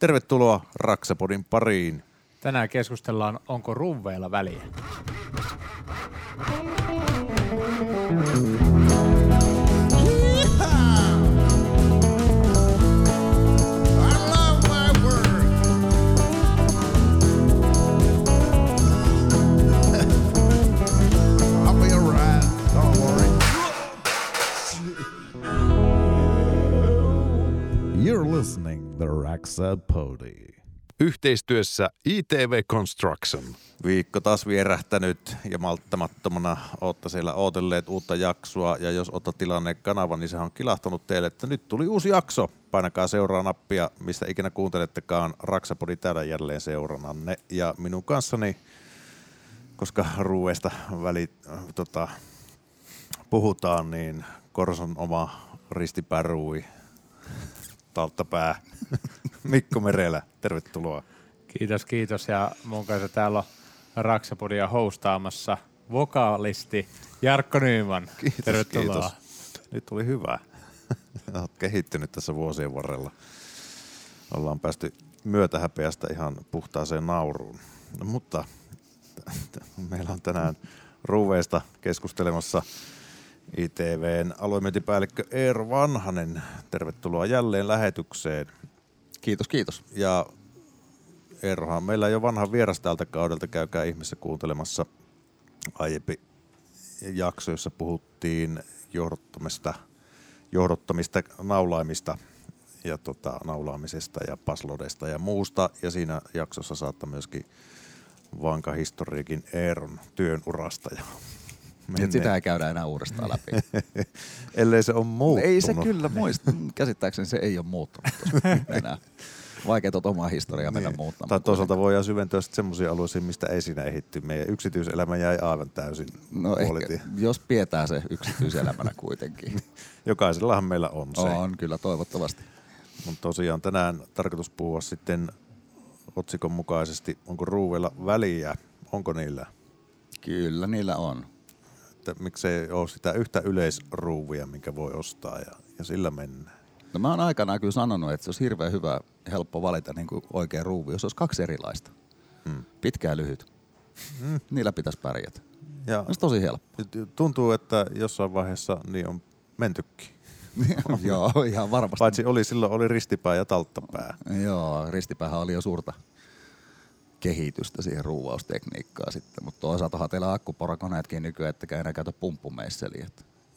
Tervetuloa Raksapodin pariin. Tänään keskustellaan, onko ruuveilla väliä. To Raksapodi. Yhteistyössä ITV Construction. Viikko taas vierähtänyt ja malttamattomana ootte siellä ootelleet uutta jaksoa. Ja jos otta tilanne kanava, niin sehän on kilahtanut teille, että nyt tuli uusi jakso. Painakaa seuraa nappia, mistä ikinä kuuntelettekaan. Raksapodi täällä jälleen seurananne. Ja minun kanssani, koska ruueesta väli, äh, tota, puhutaan, niin Korson oma ristipäruui, talttapää, Mikko Merelä, tervetuloa. Kiitos, kiitos. Ja mun kanssa täällä on Raksapodia hostaamassa vokaalisti Jarkko Nyyman. Kiitos, Tervetuloa. kiitos. Nyt oli hyvä. Olet kehittynyt tässä vuosien varrella. Ollaan päästy myötähäpeästä ihan puhtaaseen nauruun. No, mutta meillä on tänään ruuveista keskustelemassa ITVn aluemyyntipäällikkö Eero Vanhanen. Tervetuloa jälleen lähetykseen. Kiitos, kiitos. Ja Eerohan meillä on jo vanha vieras tältä kaudelta. Käykää ihmeessä kuuntelemassa aiempi jakso, jossa puhuttiin johdottomista, johdottomista naulaimista ja tota, naulaamisesta ja paslodesta ja muusta. Ja siinä jaksossa saattaa myöskin vanka historiikin Eeron työn urasta. Ja Et sitä ei käydä enää uudestaan läpi. Ellei se on muuttunut. ei se kyllä muista. Käsittääkseni se ei ole muuttunut enää. Vaikea tuota omaa historiaa mennä muuttamaan. Tai toisaalta voidaan syventyä sitten semmoisiin alueisiin, mistä ei siinä ehitty. Meidän yksityiselämä jäi aivan täysin No ehkä, jos pidetään se yksityiselämänä kuitenkin. Jokaisellahan meillä on se. On kyllä, toivottavasti. Mutta tosiaan tänään tarkoitus puhua sitten otsikon mukaisesti, onko ruuveilla väliä, onko niillä, Kyllä niillä on. Että miksei ole sitä yhtä yleisruuvia, minkä voi ostaa ja, ja sillä mennään. No mä oon aikanaan kyllä sanonut, että se olisi hirveän hyvä, helppo valita niin kuin oikea ruuvi, jos olisi kaksi erilaista. Hmm. Pitkä ja lyhyt. Hmm. Niillä pitäisi pärjätä. Ja Olisi tosi helppo. tuntuu, että jossain vaiheessa niin on mentykin. Joo, ihan varmasti. Paitsi oli silloin oli ristipää ja talttapää. Joo, ristipäähän oli jo suurta kehitystä siihen ruuvaustekniikkaan sitten, mutta toisaalta onhan teillä akkuporokoneetkin nykyään, ettekä enää käytä pumppumeisseliä.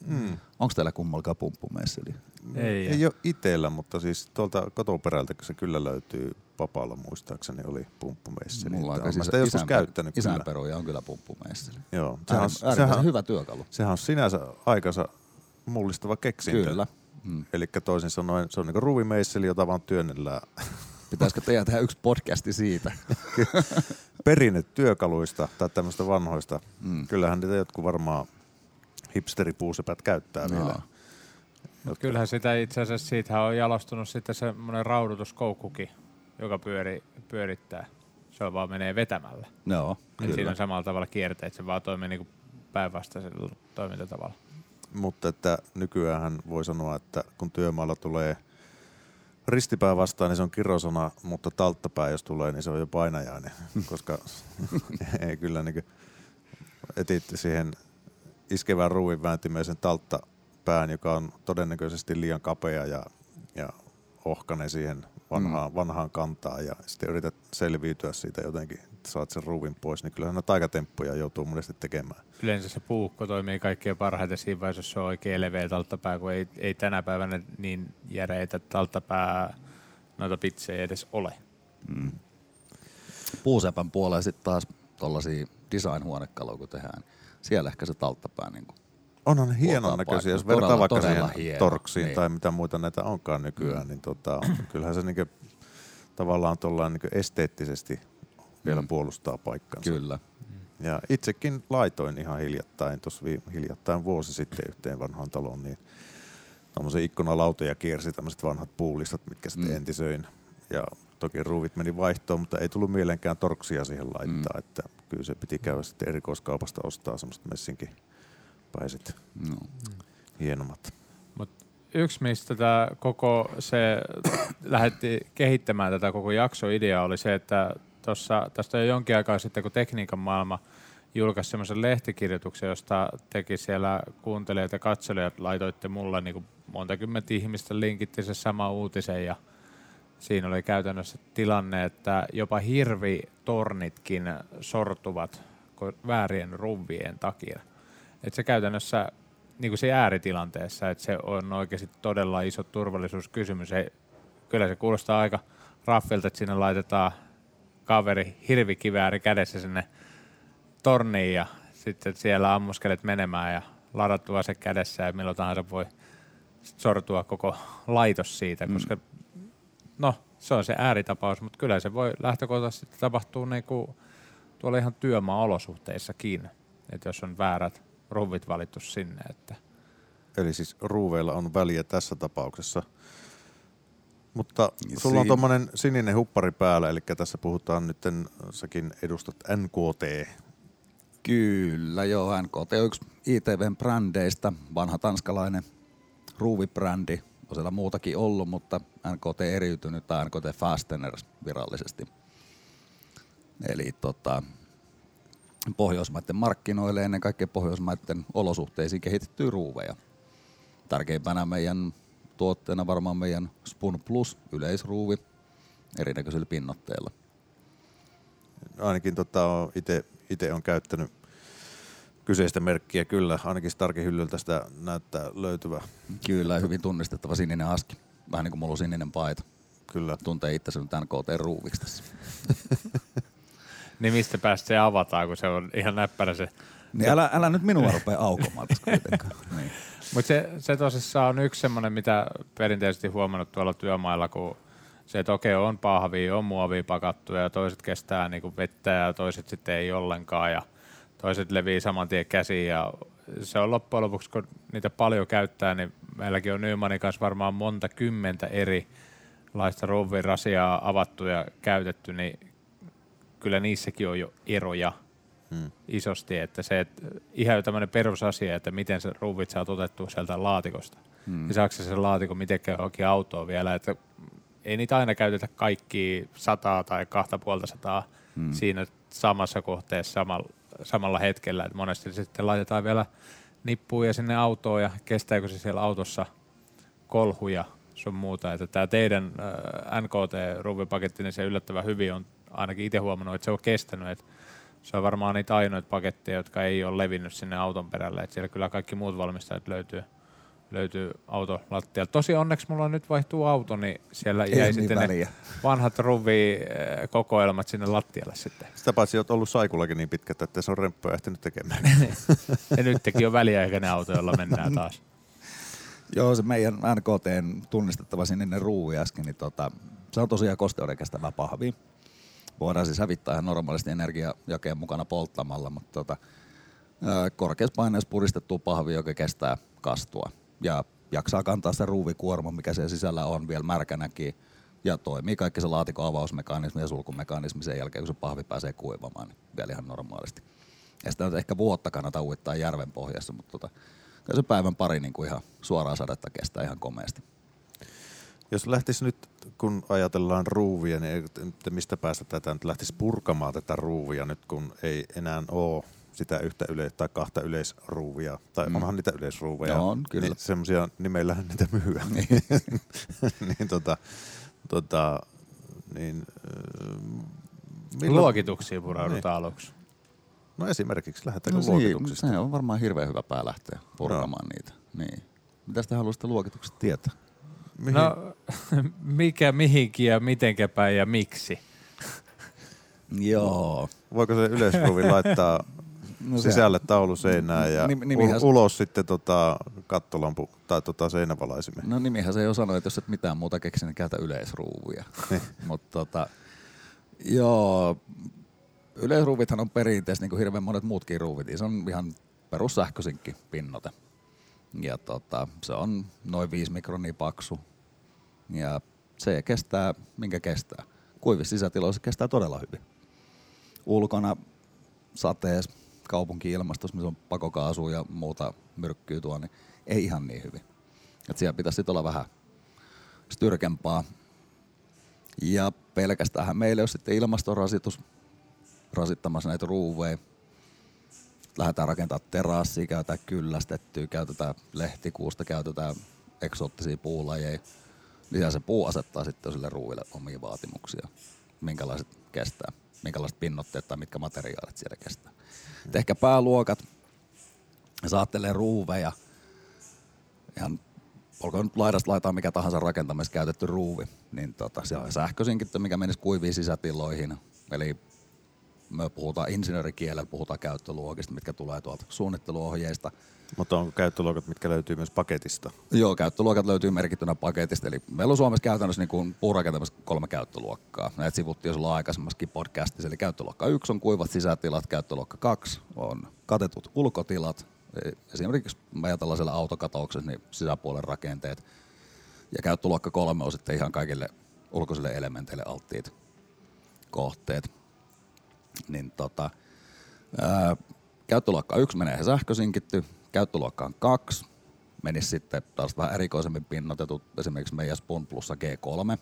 Mm. Onko teillä kummallakaan pumppumeisseliä? Ei, Ei ole itellä, mutta siis tuolta kotoperältä se kyllä löytyy papalla muistaakseni oli pumppumeisseli. Mulla on Että mä sitä joskus isänpä- käyttänyt kyllä. Isänperuja on kyllä pumppumeisseli. Joo, sehän, on, sehän, hyvä työkalu. sehän on sinänsä aikansa mullistava keksintö. Kyllä. Mm. Eli toisin sanoen se on niinku ruuvimeisseli, jota vaan työnnellään Pitäisikö teidän tehdä yksi podcasti siitä? perinnetyökaluista tai tämmöistä vanhoista. Mm. Kyllähän niitä jotkut varmaan hipsteripuusepät käyttää Joo. vielä. Mut kyllähän sitä itse asiassa siitä on jalostunut sitten semmoinen raudutuskoukkukin, joka pyöri, pyörittää. Se vaan menee vetämällä. Joo, Et siinä kyllä. on samalla tavalla kierteet, se vaan toimii niinku päinvastaisella toimintatavalla. Mutta että nykyään voi sanoa, että kun työmaalla tulee ristipää vastaan, niin se on kirosana, mutta talttapää jos tulee, niin se on jo painajainen, koska ei kyllä niin etitte siihen iskevään ruuvin vääntimeisen talttapään, joka on todennäköisesti liian kapea ja, ja ohkanen siihen vanhaan, mm. vanhaan kantaan. Ja sitten yrität selviytyä siitä jotenkin, saat sen ruuvin pois, niin kyllähän ne taikatemppuja joutuu monesti tekemään. Yleensä se puukko toimii kaikkein parhaiten siinä vaiheessa, jos se on oikein leveä talttapää, kun ei, ei tänä päivänä niin järeitä talttapää noita pitsejä edes ole. Mm. Puusepän puolella sitten taas tollasia design-huonekaluja, kun tehdään. Siellä ehkä se talttapää niin kuin Onhan hienon näköisiä, jos vertaa vaikka siihen hieno. torksiin Niin. tai mitä muita näitä onkaan nykyään, niin tota, kyllähän se niinku, tavallaan niinku esteettisesti vielä Mm. puolustaa paikkansa. Kyllä. Ja itsekin laitoin ihan hiljattain, tuossa hiljattain vuosi sitten yhteen vanhaan taloon, niin tuommoisen ikkunalautoja kiersi tämmöiset vanhat puulistat, mitkä sitten Mm. entisöin. Ja toki ruuvit meni vaihtoon, mutta ei tullut mieleenkään torksia siihen laittaa, mm. että kyllä se piti käydä sitten erikoiskaupasta ostaa semmoiset messinkipäiset No. hienommat. Mut yksi, mistä tämä koko se lähti kehittämään tätä koko jaksoideaa oli se, että tossa, tästä jo jonkin aikaa sitten, kun tekniikan maailma julkaisi semmoisen lehtikirjoituksen, josta teki siellä kuuntelijat ja katselijat, laitoitte mulle niin kuin monta kymmentä ihmistä, linkitti se sama uutisen ja siinä oli käytännössä tilanne, että jopa hirvitornitkin sortuvat väärien ruvien takia. Et se käytännössä niin kuin se ääritilanteessa, että se on oikeasti todella iso turvallisuuskysymys. Ei, kyllä se kuulostaa aika raffilta, että sinne laitetaan kaveri hirvikivääri kädessä sinne torniin ja sitten siellä ammuskelet menemään ja ladattu ase kädessä ja milloin tahansa voi sortua koko laitos siitä, mm. koska no se on se ääritapaus, mutta kyllä se voi lähtökohtaisesti tapahtua niinku tuolla ihan työmaa-olosuhteissakin, että jos on väärät ruvit valittu sinne, että Eli siis ruuveilla on väliä tässä tapauksessa. Mutta sulla on tuommoinen sininen huppari päällä, eli tässä puhutaan nyt, säkin edustat NKT. Kyllä, joo. NKT on yksi ITVn brändeistä, vanha tanskalainen ruuvibrändi. On siellä muutakin ollut, mutta NKT eriytynyt tai NKT Fasteners virallisesti. Eli tota, Pohjoismaiden markkinoille ennen kaikkea Pohjoismaiden olosuhteisiin kehitettyä ruuveja. Tärkeimpänä meidän tuotteena varmaan meidän Spoon Plus yleisruuvi erinäköisillä pinnotteilla. Ainakin tota, itse on käyttänyt kyseistä merkkiä kyllä. Ainakin Starkin hyllyltä sitä näyttää löytyvä. Kyllä, hyvin tunnistettava sininen aski. Vähän niin kuin mulla on sininen paita. Kyllä. Tuntee itsensä nyt NKT-ruuviksi tässä. niin mistä päästä se avataan, kun se on ihan näppärä se. Niin älä, älä nyt minua rupea aukomaan tässä kuitenkaan. Niin. Mutta se, se tosissaan on yksi semmoinen, mitä perinteisesti huomannut tuolla työmailla, kun se, että okei, on pahvia, on muovia pakattu ja toiset kestää niinku vettä ja toiset sitten ei ollenkaan ja toiset levii saman tien käsiin ja se on loppujen lopuksi, kun niitä paljon käyttää, niin meilläkin on Nymanin kanssa varmaan monta kymmentä eri laista rasiaa avattu ja käytetty, niin kyllä niissäkin on jo eroja hmm. isosti, että se, että ihan jo tämmöinen perusasia, että miten se ruvit saa otettua sieltä laatikosta. Hmm. Ja saako se sen laatikon mitenkään oikein autoon vielä, että ei niitä aina käytetä kaikki sataa tai kahta puolta sataa hmm. siinä samassa kohteessa samalla, samalla hetkellä, että monesti sitten laitetaan vielä nippuja sinne autoon ja kestääkö se siellä autossa kolhuja sun muuta, että tämä teidän äh, NKT-ruuvipaketti, niin se yllättävän hyvin on ainakin itse huomannut, että se on kestänyt, että se on varmaan niitä ainoita paketteja, jotka ei ole levinnyt sinne auton perälle, että siellä kyllä kaikki muut valmistajat löytyy, löytyy autolattialta. Tosi onneksi mulla nyt vaihtuu auto, niin siellä Ei jäi niin sitten väliä. ne vanhat ruvi-kokoelmat sinne lattialle sitten. Sitä paitsi olet ollut Saikullakin niin pitkät, että se on remppoja ehtinyt tekemään. ja nyt teki jo väliaikainen auto, jolla mennään taas. Joo, se meidän NKTn tunnistettava sininen ruuvi äsken, niin tota, se on tosiaan kosteuden kestävä pahvi. Voidaan siis hävittää ihan normaalisti energiajakeen mukana polttamalla, mutta tota, korkeassa paineessa puristettu pahvi, joka kestää kastua. Ja jaksaa kantaa sen ruuvikuorman, mikä siellä sisällä on vielä märkänäkin. Ja toimii kaikki se laatikon avausmekanismi ja sulkumekanismi sen jälkeen, kun se pahvi pääsee kuivamaan, niin vielä ihan normaalisti. Ja sitä nyt ehkä vuotta kannata uittaa järven pohjassa, mutta tota, kyllä se päivän pari niin kuin ihan suoraa sadetta kestää ihan komeasti. Jos lähtisi nyt, kun ajatellaan ruuvia, niin mistä päästä tätä nyt lähtisi purkamaan tätä ruuvia nyt, kun ei enää ole sitä yhtä yle- tai kahta yleisruuvia, tai mm. onhan niitä yleisruuveja. No on, kyllä. Niin semmoisia nimeillähän niitä myyä. Niin. niin tota, tota, niin, Milloin? Luokituksiin puraudutaan niin. aluksi. No esimerkiksi, lähdetäänkö No, no, luokituksista? se on varmaan hirveän hyvä pää lähteä purkamaan niitä. Niin. Mitä te haluaisitte luokitukset tietää? Mihin? No, mikä mihinkin ja mitenkä päin ja miksi? Joo. Voiko se yleisruuvi laittaa No se- sisälle tauluseinään ja Nim- nimihän- ul- ulos sitten tota kattolampu tai tota seinävalaisimen? No nimihän se jo sanoi, että jos et mitään muuta keksi, niin käytä yleisruuvia. Mutta tota, joo, yleisruuvithan on perinteisesti niin kuin hirveän monet muutkin ruuvit. niin Se on ihan perussähköisinkki pinnote. Ja tota, se on noin 5 mikronia paksu. Ja se kestää, minkä kestää. Kuivissa sisätiloissa kestää todella hyvin. Ulkona sateessa, kaupunki-ilmastossa, missä on pakokaasua ja muuta myrkkyä tuo, niin ei ihan niin hyvin. Et siellä pitäisi sitten olla vähän styrkempaa. Ja pelkästään meillä on sitten ilmastorasitus rasittamassa näitä ruuveja. Lähdetään rakentamaan terassia, käytetään kyllästettyä, käytetään lehtikuusta, käytetään eksoottisia puulajeja. Lisää se puu asettaa sitten sille ruuille omia vaatimuksia, minkälaiset kestää, minkälaiset pinnotteet tai mitkä materiaalit siellä kestää. Et ehkä pääluokat, jos ajattelee ruuveja, ihan olkoon nyt laidasta laitaan mikä tahansa rakentamisessa käytetty ruuvi, niin tota, se on sähkösinkittö, mikä menisi kuiviin sisätiloihin. Eli me puhutaan insinöörikielellä, puhutaan käyttöluokista, mitkä tulee tuolta suunnitteluohjeista. Mutta onko käyttöluokat, mitkä löytyy myös paketista? Joo, käyttöluokat löytyy merkittynä paketista. Eli meillä on Suomessa käytännössä niin kuin puurakentamassa kolme käyttöluokkaa. Näitä sivuttiin jo sulla aikaisemmassakin podcastissa. Eli käyttöluokka 1 on kuivat sisätilat, käyttöluokka 2 on katetut ulkotilat. E- Esimerkiksi meidän tällaisella autokatauksessa niin sisäpuolen rakenteet. Ja käyttöluokka 3 on sitten ihan kaikille ulkoisille elementeille alttiit kohteet. Niin tota, ää, käyttöluokka 1 menee sähkösinkitty, käyttöluokkaan 2 menisi sitten taas vähän erikoisemmin pinnotetut, esimerkiksi meidän Spun Plussa G3.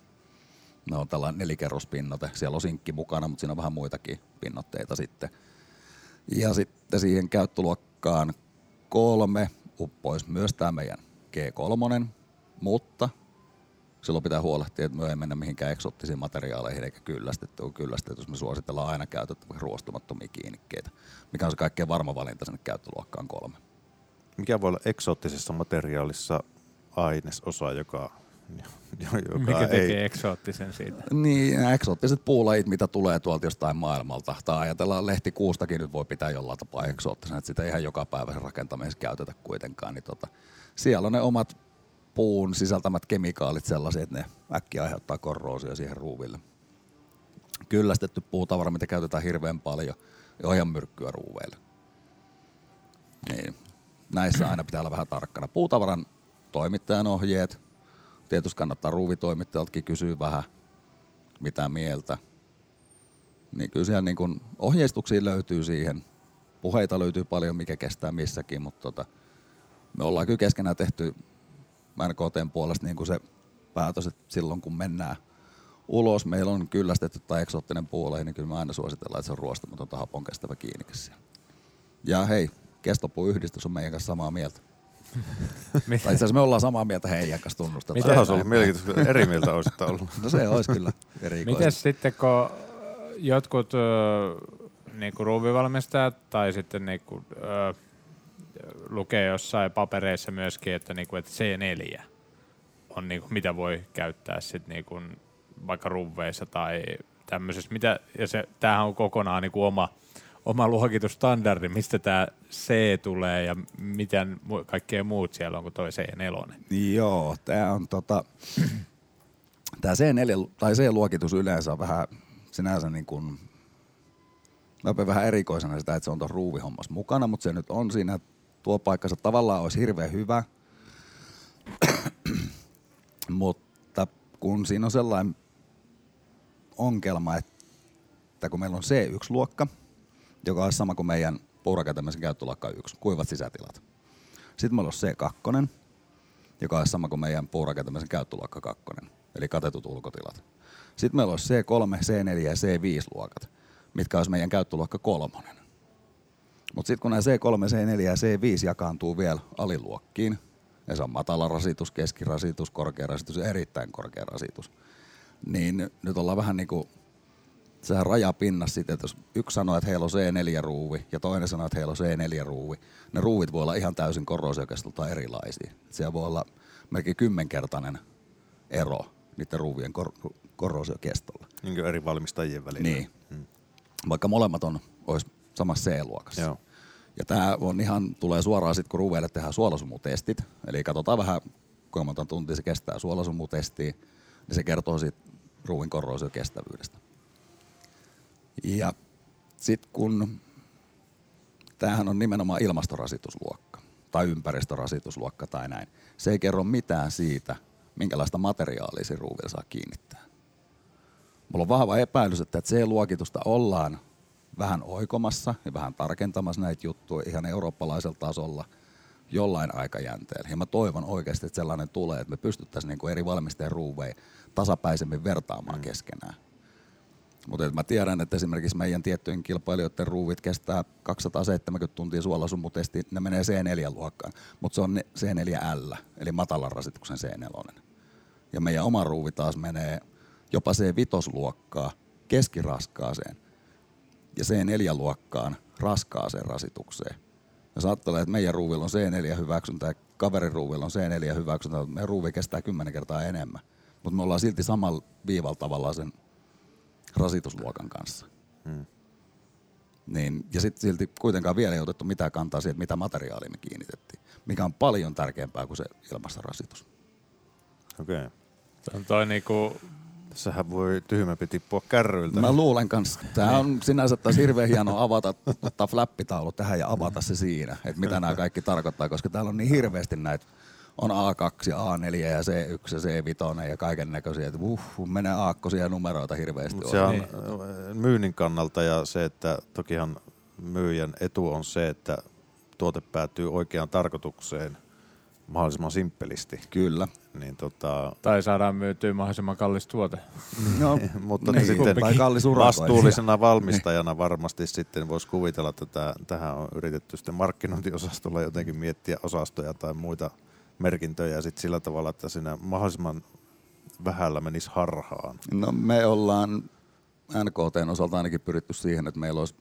Ne on tällainen nelikerrospinnote, siellä on sinkki mukana, mutta siinä on vähän muitakin pinnotteita sitten. Ja sitten siihen käyttöluokkaan kolme uppoisi myös tämä meidän G3, mutta silloin pitää huolehtia, että me ei mennä mihinkään eksoottisiin materiaaleihin eikä kyllästetty. Kun kyllästetty, me suositellaan aina käytettävä ruostumattomia kiinnikkeitä, mikä on se kaikkein varma valinta sinne käyttöluokkaan kolme. Mikä voi olla eksoottisessa materiaalissa ainesosa, joka, joka Mikä ei... tekee eksoottisen siitä? Niin, nämä eksoottiset puulajit, mitä tulee tuolta jostain maailmalta. Tai ajatellaan lehtikuustakin nyt voi pitää jollain tapaa eksoottisena, että sitä ei ihan joka päivä rakentamisessa käytetä kuitenkaan. Niin tota, siellä on ne omat puun sisältämät kemikaalit sellaisia, että ne äkkiä aiheuttaa korroosia siihen ruuville. Kyllästetty puutavara, mitä käytetään hirveän paljon, ja ihan myrkkyä ruuveille. Niin. Näissä aina pitää olla vähän tarkkana. Puutavaran toimittajan ohjeet. Tietysti kannattaa ruuvitoimittajaltakin kysyä vähän, mitä mieltä. Niin kyllä siellä niin kun ohjeistuksia löytyy siihen. Puheita löytyy paljon, mikä kestää missäkin, mutta tota, me ollaan kyllä keskenään tehty NKTn puolesta niin kuin se päätös, että silloin kun mennään ulos, meillä on kyllästetty tai eksoottinen puoleihin, niin kyllä me aina suositellaan, että se on ruostamatonta hapon kestävä kiinnikäs. Ja hei, kestopuuyhdistys on meidän kanssa samaa mieltä. Tai itse asiassa me ollaan samaa mieltä heidän kanssa tunnustetaan. Sehän olisi ollut mielenkiintoista, eri mieltä olisitte ollut. No se olisi kyllä erikoista. Miten sitten, kun jotkut ö, niinku ruuvivalmistajat tai sitten niinku, ö, lukee jossain papereissa myöskin, että, niinku, että C4 on niinku, mitä voi käyttää sit niinku, vaikka ruuveissa tai tämmöisessä. Mitä, ja se, tämähän on kokonaan niinku oma, oma luokitusstandardi, mistä tämä C tulee ja miten kaikkea muut siellä on kuin toi C4. Joo, tämä on tota, tämä C4 tai C-luokitus yleensä on vähän sinänsä niin kuin, mä pidän vähän erikoisena sitä, että se on tuon ruuvihommassa mukana, mutta se nyt on siinä, tuo paikkansa tavallaan olisi hirveän hyvä, mutta kun siinä on sellainen ongelma, että kun meillä on C1-luokka, joka on sama kuin meidän puurakentamisen käyttöluokka 1, kuivat sisätilat. Sitten meillä on C2, joka on sama kuin meidän puurakentamisen käyttöluokka 2, eli katetut ulkotilat. Sitten meillä on C3, C4 ja C5-luokat, mitkä olisi meidän käyttöluokka 3. Mutta sitten kun nämä C3, C4 ja C5 jakaantuu vielä aliluokkiin, ja se on matala rasitus, keskirasitus, korkea rasitus ja erittäin korkea rasitus, niin nyt ollaan vähän niin kuin sehän rajapinnassa sitten, että jos yksi sanoo, että heillä on C4-ruuvi ja toinen sanoo, että heillä on C4-ruuvi, ne ruuvit voi olla ihan täysin korrosiokestolta erilaisia. Siellä voi olla melkein kymmenkertainen ero niiden ruuvien kor- korrosiokestolla. Niin kuin eri valmistajien välillä. Niin. Vaikka molemmat on, olisi samassa C-luokassa. Joo. Ja tämä on ihan, tulee suoraan sitten, kun ruuveille tehdään suolasumutestit. Eli katsotaan vähän, kuinka monta tuntia se kestää suolasumutestiin, niin se kertoo siitä ruuvin korrosiokestävyydestä. Ja sitten kun tämähän on nimenomaan ilmastorasitusluokka tai ympäristörasitusluokka tai näin, se ei kerro mitään siitä, minkälaista materiaalia se ruuvilla saa kiinnittää. Mulla on vahva epäilys, että C-luokitusta ollaan vähän oikomassa ja vähän tarkentamassa näitä juttuja ihan eurooppalaisella tasolla. jollain aikajänteellä. Ja mä toivon oikeasti, että sellainen tulee, että me pystyttäisiin niin eri valmistajien ruuveja tasapäisemmin vertaamaan mm. keskenään. Mutta mä tiedän, että esimerkiksi meidän tiettyjen kilpailijoiden ruuvit kestää 270 tuntia suolasumutesti, ne menee C4-luokkaan, mutta se on ne- C4L, eli matalan rasituksen C4. Ja meidän oma ruuvi taas menee jopa C5-luokkaa keskiraskaaseen ja C4-luokkaan raskaaseen rasitukseen. Jos ajattelee, että meidän ruuvilla on C4-hyväksyntä ja kaverin ruuvilla on C4-hyväksyntä, mutta meidän ruuvi kestää kymmenen kertaa enemmän. Mutta me ollaan silti samalla viivalla tavallaan sen rasitusluokan kanssa. Hmm. Niin, ja sitten silti kuitenkaan vielä ei otettu mitään kantaa siihen, että mitä materiaalia me kiinnitettiin, mikä on paljon tärkeämpää kuin se ilmastorasitus. Okei. Okay. Se on toi niinku, Tässähän voi tyhmäpi tippua kärryiltä. Mä luulen kanssa, tämä on sinänsä taas hirveän hienoa avata, ottaa flappitaulu tähän ja avata se siinä, että mitä nämä kaikki tarkoittaa, koska täällä on niin hirveästi näitä, on A2 ja A4 ja C1 ja C5 ja kaiken näköisiä, että uh, menee aakkosia numeroita hirveästi. Mut se on Niin. myynnin kannalta ja se, että tokihan myyjän etu on se, että tuote päätyy oikeaan tarkoitukseen mahdollisimman simppelisti. Kyllä. Niin tota, tai saadaan myytyä mahdollisimman kallis tuote. No, mutta niin, sitten tai kallis vastuullisena valmistajana varmasti sitten voisi kuvitella, että tätä, tähän on yritetty sitten markkinointiosastolla jotenkin miettiä osastoja tai muita merkintöjä sit sillä tavalla, että siinä mahdollisimman vähällä menisi harhaan. No me ollaan NKTn osalta ainakin pyritty siihen, että meillä olisi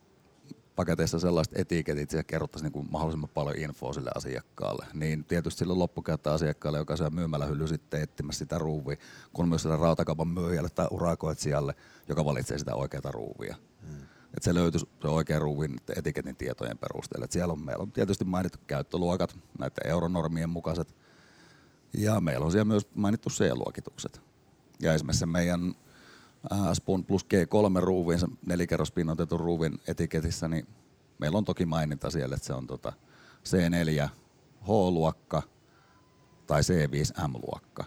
paketeissa sellaiset etiketit, että siellä kerrottaisiin niin mahdollisimman paljon infoa sille asiakkaalle. Niin tietysti sille loppukäyttäjäasiakkaalle, joka siellä myymälähylly sitten etsimässä sitä ruuvia, kun myös sille rautakaupan myyjälle tai urakoitsijalle, joka valitsee sitä oikeaa ruuvia. Hmm. Että se löytyisi se oikea ruuvin etiketin tietojen perusteella. Et siellä on, meillä on tietysti mainittu käyttöluokat, näiden euronormien mukaiset, ja meillä on siellä myös mainittu C-luokitukset. Ja esimerkiksi meidän Spoon Plus G3 ruuvin, se nelikerrospinnoitetun ruuvin etiketissä, niin meillä on toki maininta siellä, että se on tota C4 H-luokka tai C5 M-luokka.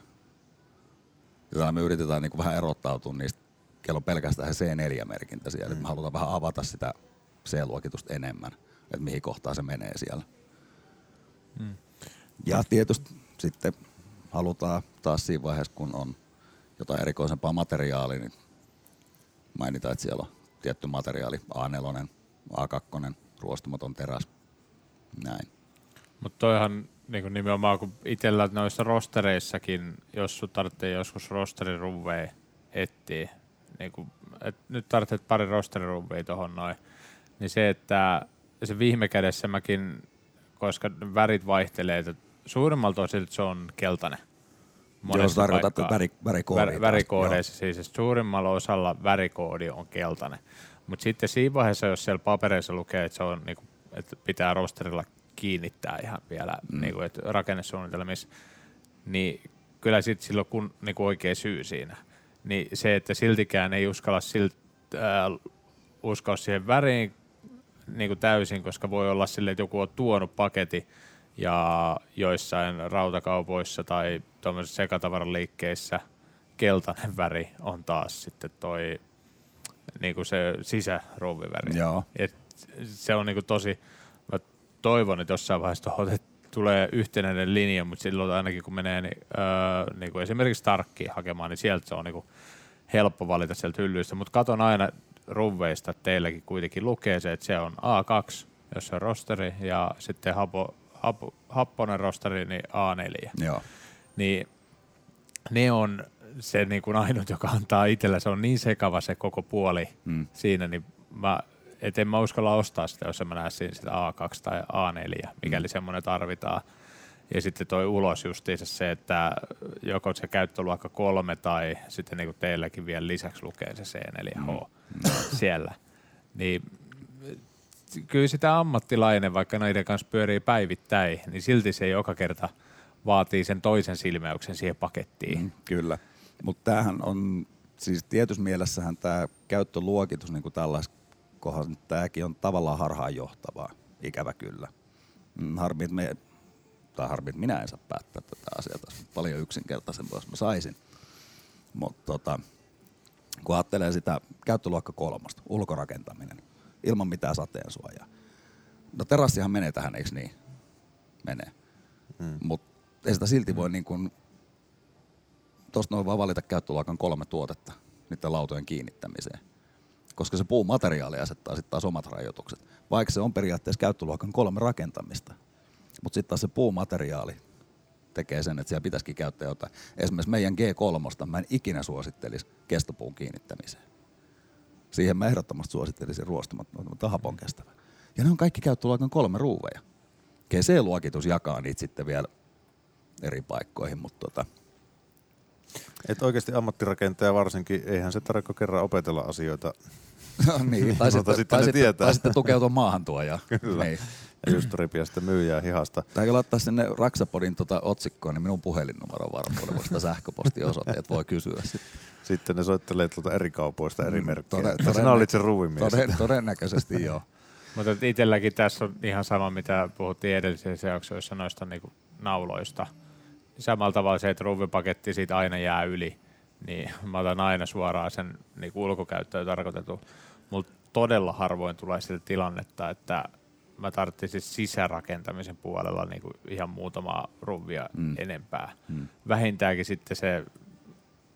Ja täällä me yritetään niin vähän erottautua niistä, kello on pelkästään se C4-merkintä siellä. Mm. Me halutaan vähän avata sitä C-luokitusta enemmän, että mihin kohtaan se menee siellä. Mm. Ja tietysti sitten halutaan taas siinä vaiheessa, kun on jotain erikoisempaa materiaalia, niin mainitaan, että siellä on tietty materiaali, A4, A2, ruostumaton teräs, näin. Mutta toihan niin nimenomaan, kun itsellä noissa rostereissakin, jos sun tarvitsee joskus rosteriruveja etsiä, niin kun, et nyt tarvitset pari rosteriruveja tuohon noin, niin se, että se viime kädessä mäkin, koska värit vaihtelee, että suurimmalta osin se on keltainen. Jos tarkoitat väri, värikoodia. Vär, värikoodeissa siis, että suurimmalla osalla värikoodi on keltainen. Mutta sitten siinä vaiheessa, jos siellä papereissa lukee, että, se on, niinku, että pitää rosterilla kiinnittää ihan vielä mm. niinku, että rakennesuunnitelmissa, niin kyllä sitten silloin kun niinku oikea syy siinä. Niin se, että siltikään ei uskalla silt, äh, uskoa siihen väriin niinku täysin, koska voi olla silleen, että joku on tuonut paketin ja joissain rautakaupoissa tai tuommoisissa sekatavaraliikkeissä keltainen väri on taas sitten toi niinku se sisäruuviväri. Joo. Et se on niinku tosi, mä toivon, että jossain vaiheessa otet- tulee yhtenäinen linja, mutta silloin ainakin kun menee niin, öö, niinku esimerkiksi Starkkiin hakemaan, niin sieltä se on niinku helppo valita sieltä hyllyistä, mutta katon aina ruveista, että teilläkin kuitenkin lukee se, että se on A2, jos se on rosteri, ja sitten hapo, hapo, happonen rosteri, niin A4 Joo. Niin ne on se niin kuin ainut, joka antaa itsellä, se on niin sekava se koko puoli Mm. siinä, niin mä, et en mä uskalla ostaa sitä, jos en mä näe siinä sitä A2 tai A4, mikäli mm. semmoinen tarvitaan. Ja sitten toi ulos justiinsa se, että joko se käyttöluokka kolme tai sitten niin kuin teilläkin vielä lisäksi lukee se C4H mm. siellä. Niin kyllä sitä ammattilainen, vaikka näiden kanssa pyörii päivittäin, niin silti se joka kerta vaatii sen toisen silmäyksen siihen pakettiin. Mm, kyllä. Mutta tämähän on, siis tietyssä mielessähän tämä käyttöluokitus niin kuin tällaisessa kohdassa, tämäkin on tavallaan harhaanjohtavaa, ikävä kyllä. Mm, Harmi, että me, tai harmi, että minä en saa päättää tätä asiaa, tässä on paljon yksinkertaisempaa, jos mä saisin. Mutta tota, kun ajattelee sitä käyttöluokka kolmosta, ulkorakentaminen, ilman mitään sateensuojaa. No terassihan menee tähän, eikö niin? Menee. Hmm. Mutta ei sitä silti voi niin kuin, tuosta noin vaan valita käyttöluokan kolme tuotetta niiden lautojen kiinnittämiseen. Koska se puumateriaali asettaa sitten taas omat rajoitukset. Vaikka se on periaatteessa käyttöluokan kolme rakentamista. Mutta sitten taas se puumateriaali tekee sen, että siellä pitäisikin käyttää jotain. Esimerkiksi meidän G3, mä en ikinä suosittelisi kestopuun kiinnittämiseen. Siihen mä ehdottomasti suosittelisin ruostumatta, mutta hapon kestävä. Ja ne on kaikki käyttöluokan kolme ruuveja. GC-luokitus jakaa niitä sitten vielä eri paikkoihin, mutta tota, Et oikeasti ammattirakentaja varsinkin, eihän se tarvitse kerran opetella asioita. no niin, tai, sitten, sitten tai, sitten, tietää. tai sitten tukeutua maahantuojaan. Kyllä. Niin. Ja just repiä sitä myyjää hihasta. Tai laittaa sinne Raksapodin tota otsikkoon, niin minun puhelinnumero varmuuden voi sitä sähköpostiosoite, että voi kysyä sitten. Sitten ne soittelee tuolta eri kaupoista eri merkkejä. Toden- Toden, Sinä olit se ruuvimies. Toden, todennäköisesti joo. Mutta itselläkin tässä on ihan sama, mitä puhuttiin edellisessä jaksoissa noista niinku nauloista. Samalla tavalla se, että ruuvipaketti siitä aina jää yli, niin mä otan aina suoraan sen niinku ulkokäyttöön tarkoitetun. Mutta todella harvoin tulee sitä tilannetta, että mä tarvitsisin sisärakentamisen puolella niinku ihan muutamaa ruvia mm. enempää. Mm. Vähintäänkin sitten se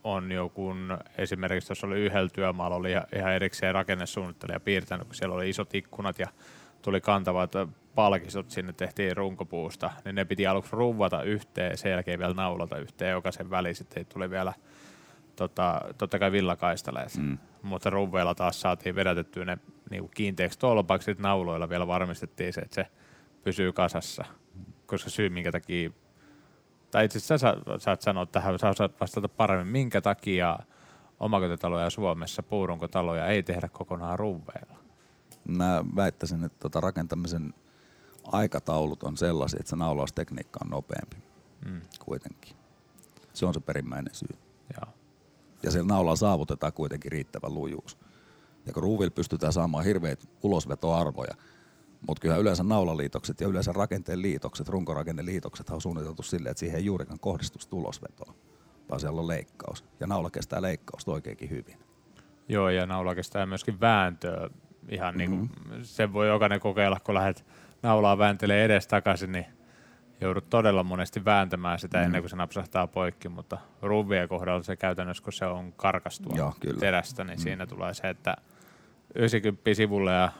on joku, esimerkiksi tuossa oli yhdellä työmaalla, oli ihan- erikseen rakennesuunnittelija piirtänyt, kun siellä oli isot ikkunat ja tuli kantavat palkistot sinne, tehtiin runkopuusta, niin ne piti aluksi ruvata yhteen ja sen jälkeen vielä naulata yhteen jokaisen väliin, sitten ei tuli vielä tota, totta kai villakaistaleet, mm. mutta ruuveilla taas saatiin vedätettyä ne niinku kiinteäksi tolpaksi, sitten nauloilla vielä varmistettiin se, että se pysyy kasassa, koska syy minkä takia tai itse asiassa sä sa- saat sanoa tähän, sä osaat vastata paremmin, minkä takia omakotitaloja Suomessa, puurunkotaloja ei tehdä kokonaan ruuveilla. Mä väittäisin, että tota rakentamisen aikataulut on sellaisia, että se naulaustekniikka on nopeampi Mm. kuitenkin. Se on se perimmäinen syy. Joo. Ja siellä naulalla saavutetaan kuitenkin riittävä lujuus. Ja kun ruuvilla pystytään saamaan hirveät ulosvetoarvoja, mutta kyllä yleensä naulaliitokset ja yleensä rakenteen liitokset, runkorakenneliitokset on suunniteltu silleen, että siihen ei juurikaan kohdistu sitä ulosvetoa, vaan siellä on leikkaus. Ja naula kestää leikkausta oikeinkin hyvin. Joo, ja naula kestää myöskin vääntöä. Ihan mm-hmm. niin kuin, sen voi jokainen kokeilla, kun lähdet naulaa vääntelee edes takaisin, niin joudut todella monesti vääntämään sitä mm. ennen kuin se napsahtaa poikki, mutta ruuvien kohdalla se käytännössä, kun se on karkastua Joo, kyllä. terästä, niin mm. siinä tulee se, että 90 sivulle ja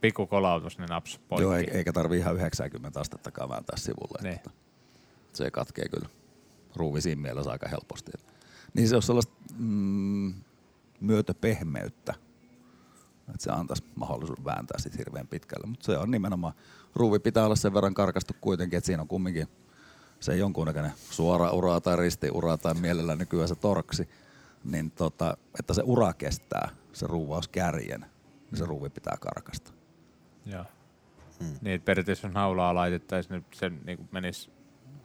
pikku kolautus, niin naps poikki. Joo, ei- eikä tarvi ihan 90 astettakaan vääntää sivulle. Niin. Että se katkee kyllä ruuvi siinä mielessä aika helposti. Niin se on sellaista mm, myötöpehmeyttä, että se antaisi mahdollisuuden vääntää sit hirveän pitkälle. Mutta se on nimenomaan, ruuvi pitää olla sen verran karkastu kuitenkin, että siinä on kumminkin se jonkunnäköinen suora ura tai ristiura tai mielellään nykyään se torksi, niin tota, että se ura kestää, se ruuvauskärjen, niin se ruuvi pitää karkasta. Joo. Hmm. Niin, että periaatteessa jos naulaa laitettaisiin, niin se niin kuin menisi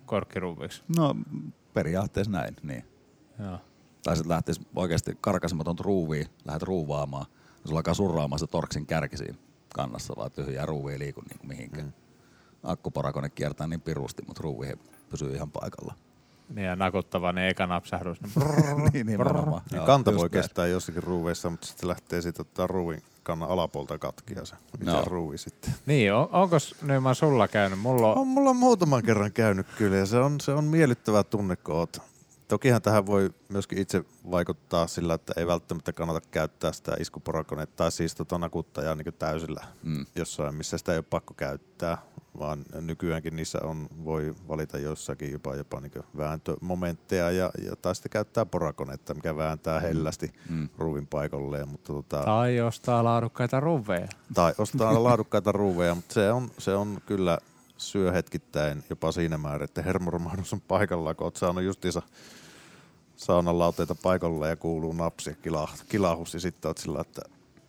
korkkiruuviksi. No periaatteessa näin, niin. Joo. Tai sitten lähtisi oikeasti karkasematonta ruuvia, lähdet ruuvaamaan, ja sulla alkaa surraamaan se torksin kärki siinä kannassa, vaan tyhjää ruuvia ei liiku niin kuin mihinkään. Mm. Akkuporakone kiertää niin pirusti, mutta ruuvi he- pysyy ihan paikalla. Niin ja nakuttava, niin eka napsahdus. Niin niin nimenomaan. Niin Joo, kanta voi näin. kestää jossakin ruuveissa, mutta sitten lähtee sitten ottaa ruuvin kannan alapuolta katkia se. Mitä Joo. ruuvi sitten. niin, on, onko Nyman sulla käynyt? Mulla on, On mulla muutaman kerran käynyt kyllä ja se on, se on miellyttävä tunne, kun oot. Tokihan tähän voi myöskin itse vaikuttaa sillä, että ei välttämättä kannata käyttää sitä iskuporakonetta tai siis tota nakuttajaa niin täysillä Mm. jossain, missä sitä ei ole pakko käyttää, vaan nykyäänkin niissä on, voi valita jossakin jopa, jopa niin vääntömomentteja ja, ja tai sitten käyttää porakonetta, mikä vääntää hellästi Mm. ruuvin paikalleen, mutta tota, tai ostaa laadukkaita ruveja. tai ostaa laadukkaita ruuveja, mutta se on, se on kyllä syö hetkittäin jopa siinä määrin, että hermoromahdus on paikallaan, kun oot saanut justiinsa saunan lauteita paikalla ja kuuluu napsi ja kila, kilahus ja sitten oot sillä, että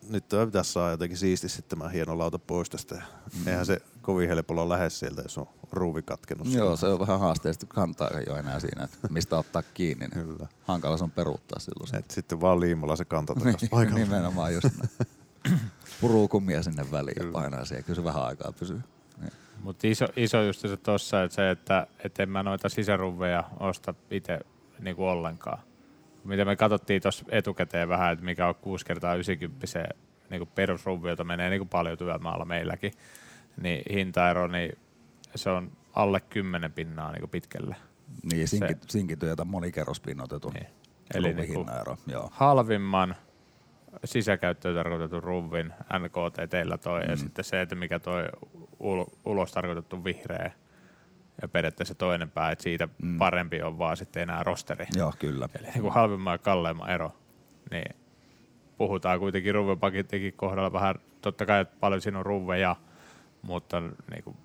nyt tämä pitäisi saada jotenkin siististi tämä hieno lauta pois tästä. Mm. Eihän se kovin helpolla lähde sieltä, jos on ruuvi katkenut. Joo, se on vähän haasteellista, kun kantaa ole enää siinä, että mistä ottaa kiinni. Niin Kyllä. Hankala se on peruuttaa silloin. Et sitten vaan liimalla se kanta takaisin Niin, paikalle. nimenomaan just näin. Puruu kummia sinne väliin ja painaa siihen. Kyllä se vähän aikaa pysyy. Niin. Mutta iso, iso just se tossa, että se, että et en mä noita sisäruveja osta itse niinku ollenkaan. Mitä me katsottiin tuossa etukäteen vähän, että mikä on 6 kertaa 90 se niinku perusruvi, jota menee niinku paljon työmaalla meilläkin, niin hintaero, niin se on alle 10 pinnaa niin pitkälle. Niin, sinkit, sinkityötä monikerrospinnotetun Niin. Eli hinnaero. Joo. halvimman sisäkäyttöön tarkoitetun ruvin NKT teillä toi, mm. ja sitten se, että mikä toi ul- ulos tarkoitettu vihreä, ja periaatteessa toinen pää, että siitä mm. parempi on vaan sitten enää rosteri. Joo, kyllä. Eli niin kuin halvimman ja kalleimman ero, niin puhutaan kuitenkin ruvepakettikin kohdalla vähän, totta kai että paljon siinä on ruveja, mutta niin kuin,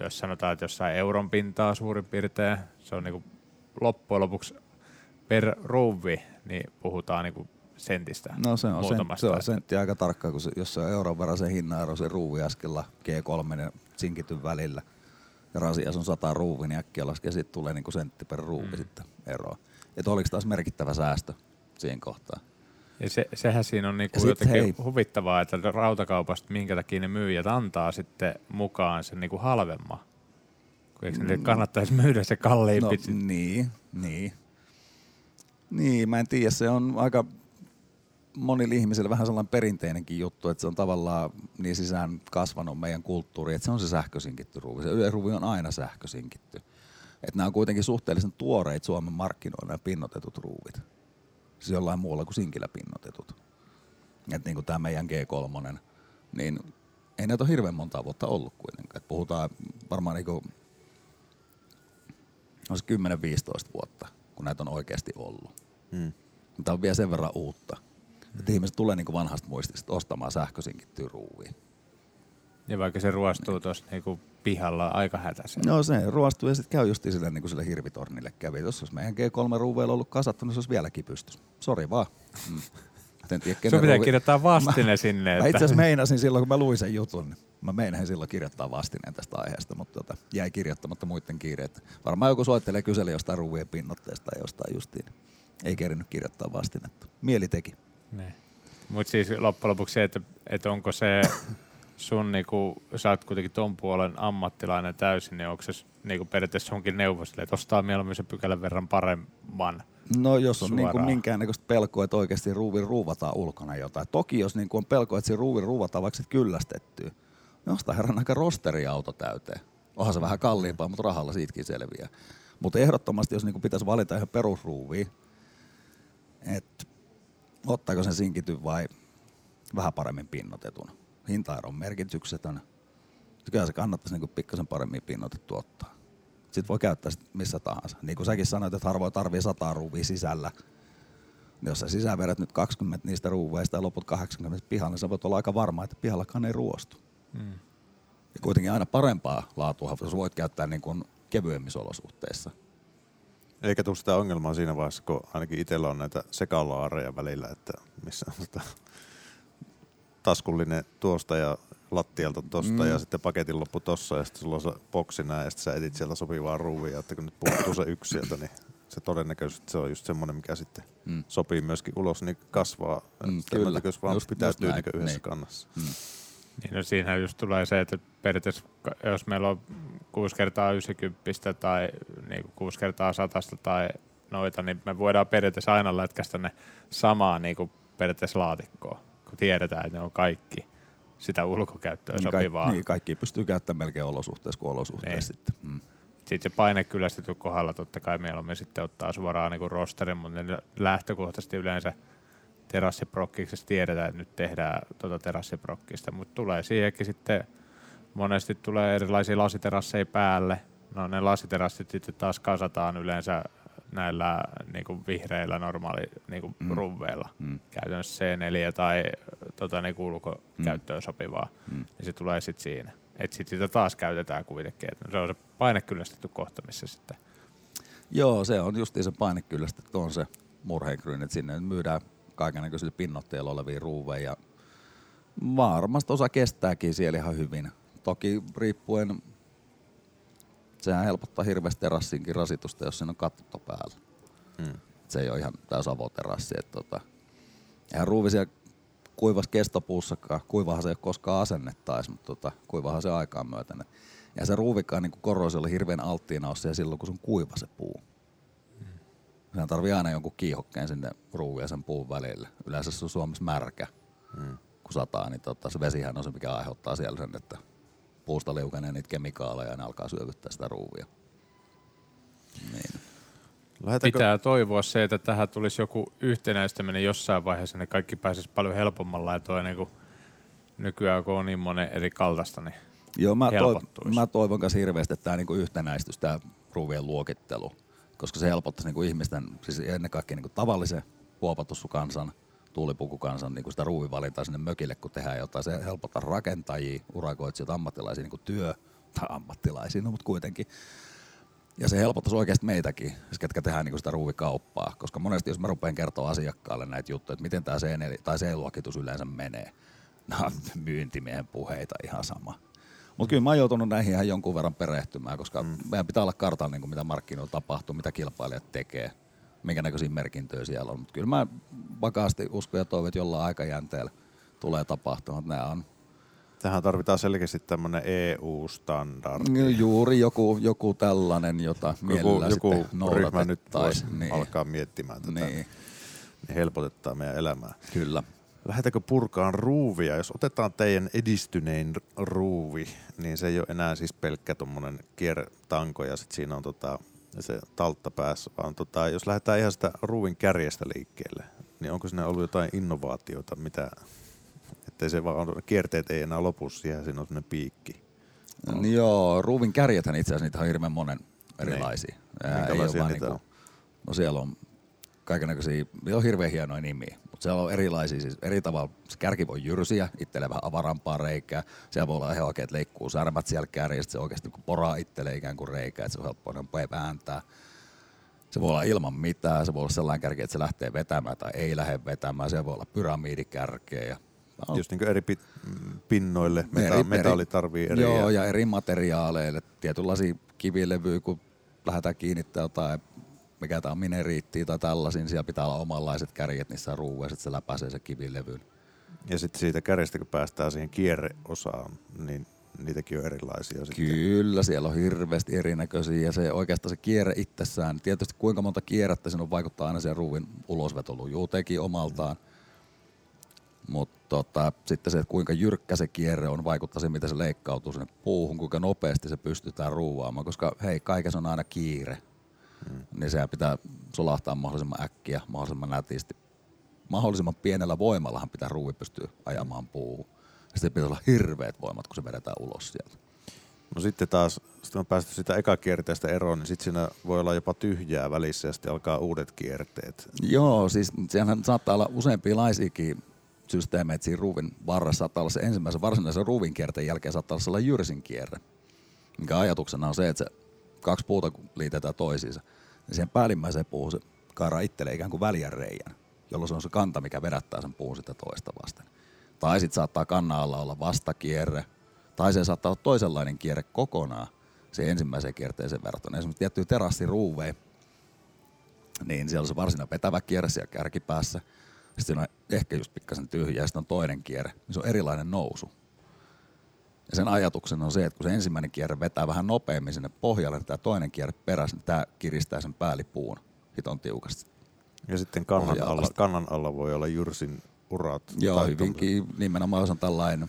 jos sanotaan, että jossain euron pintaa suurin piirtein, se on niin kuin loppujen lopuksi per ruuvi, niin puhutaan niin kuin sentistä. No se on, sen, se on sentti aika tarkkaa, kun se, jos se on euron verran se hinnaero, se ruuvi äskellä G3 ja sinkityn välillä, ja rasias on 100 ruuvi, niin äkkiä laskee, sitten tulee niinku sentti per ruuvi mm. sitten eroa. Että oliko taas merkittävä säästö siinä kohtaa? Ja se, sehän siinä on niinku jotenkin hei. huvittavaa, että rautakaupasta minkä takia ne myyjät antaa sitten mukaan sen niinku halvemman. Kun eikö niille kannattaisi myydä se kalliimpi? Mm. No niin, niin. Niin, mä en tiedä, se on aika monille ihmisille vähän sellainen perinteinenkin juttu, että se on tavallaan niin sisään kasvanut meidän kulttuuri, että se on se sähkösinkitty ruuvi. Se yleruuvi on aina sähkösinkitty. Että nämä on kuitenkin suhteellisen tuoreita Suomen markkinoilla nämä pinnotetut ruuvit. Siis jollain muulla kuin sinkillä pinnotetut. Että niin kuin tämä meidän G3, niin ei näitä ole hirveän monta vuotta ollut kuitenkaan. Et puhutaan varmaan niin kuin on se 10-15 vuotta, kun näitä on oikeasti ollut. Mm. Tämä on vielä sen verran uutta. Mm. Että ihmiset tulee niin vanhasta muistista ostamaan sähkösinkittyä ruuvia. Ja vaikka se ruostuu tuossa niinku pihalla aika hätäisen. No se ruostuu ja sitten käy just sille, niin kuin sille hirvitornille kävi. Jos olisi meidän G3-ruuveilla ollut kasattu, niin se olisi vieläkin pystys. Sori vaan. Mm. Mä En tiedä, Sun pitää ruuvi- kirjoittaa vastine sinne. Mä itse asiassa meinasin silloin, kun mä luin sen jutun, niin mä meinasin silloin kirjoittaa vastineen tästä aiheesta, mutta tota, jäi kirjoittamatta muiden kiireet. Varmaan joku soittelee kyseli jostain ruuvien pinnotteesta tai jostain justiin. Ei kerinyt kirjoittaa vastinetta. Mieli teki. Mutta siis loppujen lopuksi se, että, että onko se sun, niinku, sä oot kuitenkin ton puolen ammattilainen täysin, niin onko se niinku periaatteessa sunkin neuvo sille, että ostaa mieluummin sen pykälän verran paremman. No jos on niin kuin minkäännäköistä pelkoa, että oikeasti ruuvin ruuvataan ulkona jotain. Toki jos niin kuin on pelko, että siinä ruuvin ruuvataan vaikka sit kyllästettyä, niin ostaa herran aika rosteriauto täyteen. Onhan se vähän kalliimpaa, mutta rahalla siitäkin selviää. Mutta ehdottomasti, jos niin kuin pitäisi valita ihan perusruuvia, että ottaako sen sinkityn vai vähän paremmin pinnotetun. Hintaero on merkityksetön. Kyllä se kannattaisi niin pikkasen paremmin pinnotettu ottaa. Sitten voi käyttää sit missä tahansa. Niin kuin säkin sanoit, että harvoin tarvii 100 ruuvia sisällä. Niin Jos sä sisään vedät nyt 20 niistä ruuveista ja loput 80 pihalla, niin sä voit olla aika varma, että pihallakaan ei ruostu. Mm. Ja kuitenkin aina parempaa laatua, jos voit käyttää niin kuin kevyemmissä olosuhteissa. Eikä tule sitä ongelmaa siinä vaiheessa, kun ainakin itsellä on näitä sekalaareja välillä, että missä on tota taskullinen tuosta ja lattialta tosta Mm. mm. ja sitten paketin loppu tossa ja sitten sulla on se boksi näin ja sitten sä etit sieltä sopivaa ruuvia, että kun nyt puuttuu se yksi sieltä, niin se todennäköisesti se on just semmoinen, mikä sitten Mm. mm. sopii myöskin ulos, niin kasvaa. Mm, Mm, kyllä. Jos vaan Just- pitäytyy just niin näin. yhdessä Niin. kannassa. Niin no siinähän just tulee se, että periaatteessa jos meillä on 6 kertaa 90 tai niin 6 kertaa 100 tai noita, niin me voidaan periaatteessa aina lätkästä ne samaan niin kuin periaatteessa laatikkoon, kun tiedetään, että ne on kaikki sitä ulkokäyttöä Niin, sopivaa. Niin, kaikki pystyy käyttämään melkein olosuhteessa kuin olosuhteessa Niin. sitten. Mm. Sitten se paine kyllästetty kohdalla totta kai mieluummin sitten ottaa suoraan niin rosterin, mutta ne lähtökohtaisesti yleensä terassiprokkiksessa tiedetään, että nyt tehdään tuota terassiprokkista, mutta tulee siihenkin sitten monesti tulee erilaisia lasiterasseja päälle. No ne lasiterassit sitten taas kasataan yleensä näillä niin kuin vihreillä normaali niin kuin Mm. mm. ruveilla. Mm. Käytännössä C4 tai tota, niin ulkokäyttöön sopivaa. Mm. Mm. Niin se tulee sitten siinä. Et sit sitä taas käytetään kuitenkin. Et se on se painekyllästetty kohta, missä sitten Joo, se on justiin se paine kyllä, että on se murheenkryyni, että sinne myydään kaikenlaisilla pinnotteilla olevia ruuveja. Ja varmasti osa kestääkin siellä ihan hyvin. Toki riippuen, sehän helpottaa hirveästi terassinkin rasitusta, jos siinä on katto päällä. Mm. Se ei ole ihan täys avoterassi. Että tota, eihän ruuvi siellä kuivas kestopuussakaan, kuivahan se ei ole koskaan asennettaisi, mutta tota, kuivahan se aikaan myöten. Ja se ruuvikaan niin korroisiolle hirveän alttiina on silloin, kun se on kuiva se puu. Sehän tarvii aina jonkun kiihokkeen sinne ruuvia ja sen puun välille. Yleensä se on Suomessa märkä, Mm. kun sataa, niin tota, se vesihän on se, mikä aiheuttaa siellä sen, että puusta liukenee niitä kemikaaleja ja ne alkaa syövyttää sitä ruuvia. Niin. Lähdetäänkö, Pitää toivoa se, että tähän tulisi joku yhtenäistäminen jossain vaiheessa, niin kaikki pääsisi paljon helpommalla ja toi niinku, nykyään kun on niin monen eri kaltaista, niin Joo, mä, toivon, helpottuisi. mä toivon myös hirveästi, että tämä niinku yhtenäistys, tämä ruuvien luokittelu, koska se helpottaisi niinku ihmisten, siis ennen kaikkea niinku tavallisen huopatussukansan, tuulipukukansan niinku sitä ruuvivalintaa sinne mökille, kun tehdään jotain. Se helpottaa rakentajia, urakoitsijoita, ammattilaisia, niinku työ, tai ammattilaisia, no, mutta kuitenkin. Ja se helpottaisi oikeasti meitäkin, siis ketkä tehdään niinku sitä ruuvikauppaa. Koska monesti jos mä rupean kertoa asiakkaalle näitä juttuja, että miten tämä C, tai C-luokitus yleensä menee, nämä on myyntimiehen puheita ihan sama. Mutta kyllä mä oon joutunut näihin ihan jonkun verran perehtymään, koska mm. meidän pitää olla kartalla, niin kuin mitä markkinoilla tapahtuu, mitä kilpailijat tekee, minkä näköisiä merkintöjä siellä on. Mutta kyllä mä vakaasti uskon ja toivon, että jollain aikajänteellä tulee tapahtumaan. Nämä on tähän tarvitaan selkeästi tämmöinen EU-standardi. juuri joku, joku tällainen, jota Joku, mielellään joku sitten ryhmä nyt voisi niin. alkaa miettimään tätä, niin. Niin, niin helpotettaa meidän elämää. kyllä. Lähdetäänkö purkaan ruuvia? Jos otetaan teidän edistynein ruuvi, niin se ei ole enää siis pelkkä tuommoinen kiertanko ja sitten siinä on tota, se taltta päässä, vaan tota, jos lähdetään ihan sitä ruuvin kärjestä liikkeelle, niin onko siinä ollut jotain innovaatioita, mitä, ettei se vaan, kierteet ei enää lopu siihen, siinä on sellainen piikki. No. Joo, ruuvin kärjethän itse asiassa niitä on hirveän monen erilaisia. Ää, ei niitä niinku- on? No siellä on kaikenlaisia, niillä on hirveän hienoja nimiä, mutta siellä on erilaisia, siis eri tavalla. Se kärki voi jyrsiä, itselleen vähän avarampaa reikää. Siellä voi olla ihan oikein, että leikkuu särmät siellä kärjestä, se oikeasti kun poraa itselleen ikään kuin reikää, että se on helppo vääntää. Se voi olla ilman mitään, se voi olla sellainen kärki, että se lähtee vetämään tai ei lähde vetämään. Se voi olla pyramidikärkeä ja No. Just niin eri pit, pinnoille, meta, eri- metalli tarvii eri. Joo, ja eri materiaaleille. Tietynlaisia kivilevyjä, kun lähdetään kiinnittämään jotain, mikä tämä on mineriittiä tai tällaisia, niin siellä pitää olla omanlaiset kärjet niissä ruuissa, että se läpäisee se kivilevyyn. Ja sitten siitä kärjestä, kun päästään siihen kierreosaan, niin niitäkin on erilaisia. Sitten. Kyllä, siellä on hirveästi erinäköisiä ja se oikeastaan se kierre itsessään, tietysti kuinka monta kierrettä siinä on vaikuttaa aina siihen ruuvin ulosvetolujuuteenkin omaltaan. Mutta tota, sitten se, että kuinka jyrkkä se kierre on, vaikuttaa siihen, miten se leikkautuu sinne puuhun, kuinka nopeasti se pystytään ruuvaamaan, koska hei, kaikessa on aina kiire. Hmm. Niin sehän pitää solahtaa mahdollisimman äkkiä, mahdollisimman nätisti. Mahdollisimman pienellä voimallahan pitää ruuvi pystyä ajamaan puuhun. Ja sitten pitää olla hirveät voimat, kun se vedetään ulos sieltä. No sitten taas, sitten on päästy sitä ekakierteestä eroon, niin sitten siinä voi olla jopa tyhjää välissä ja sitten alkaa uudet kierteet. Joo, siis sehän saattaa olla useampilaisiakin systeemeitä siinä ruuvin varressa. Saattaa olla se ensimmäisen varsinaisen ruuvin kierteen jälkeen saattaa olla sellainen jyrsin kierre. Mikä ajatuksena on se, että se kaksi puuta kun liitetään toisiinsa, niin siihen päällimmäiseen puuhun se kaaraa itselleen ikään kuin väljän reijän, jolloin se on se kanta, mikä vedättää sen puun sitä toista vasten. Tai sitten saattaa kannan alla olla vastakierre, tai se saattaa olla toisenlainen kierre kokonaan se ensimmäiseen kierteeseen verrattuna. Esimerkiksi tiettyjä terassiruuveja, niin siellä on se varsinainen vetävä kierre siellä kärkipäässä. Sitten on ehkä just pikkasen tyhjä ja sitten on toinen kierre. Niin se on erilainen nousu. Ja sen ajatuksena on se, että kun se ensimmäinen kierre vetää vähän nopeammin sinne pohjalle, niin tämä toinen kierre perässä, niin tämä kiristää sen päällipuun hiton tiukasti. Ja sitten kannan alla, kannan alla voi olla jyrsin urat. Joo, tai hyvinkin nimenomaan jos on tällainen,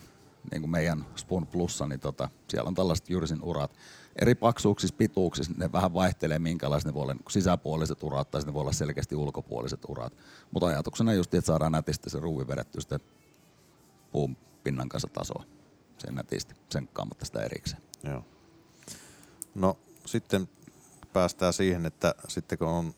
niin kuin meidän Spoon Plussa, niin tota, siellä on tällaiset jyrsin urat. Eri paksuuksissa, pituuksissa, ne vähän vaihtelee minkälaiset ne voi olla niin sisäpuoliset urat tai ne voi olla selkeästi ulkopuoliset urat. Mutta ajatuksena just, että saadaan nätisti se ruuvi vedetty sitten puun pinnan kanssa tasoa. Sen nätisti, sen kammatta sitä erikseen. Joo. No sitten päästään siihen, että sitten kun on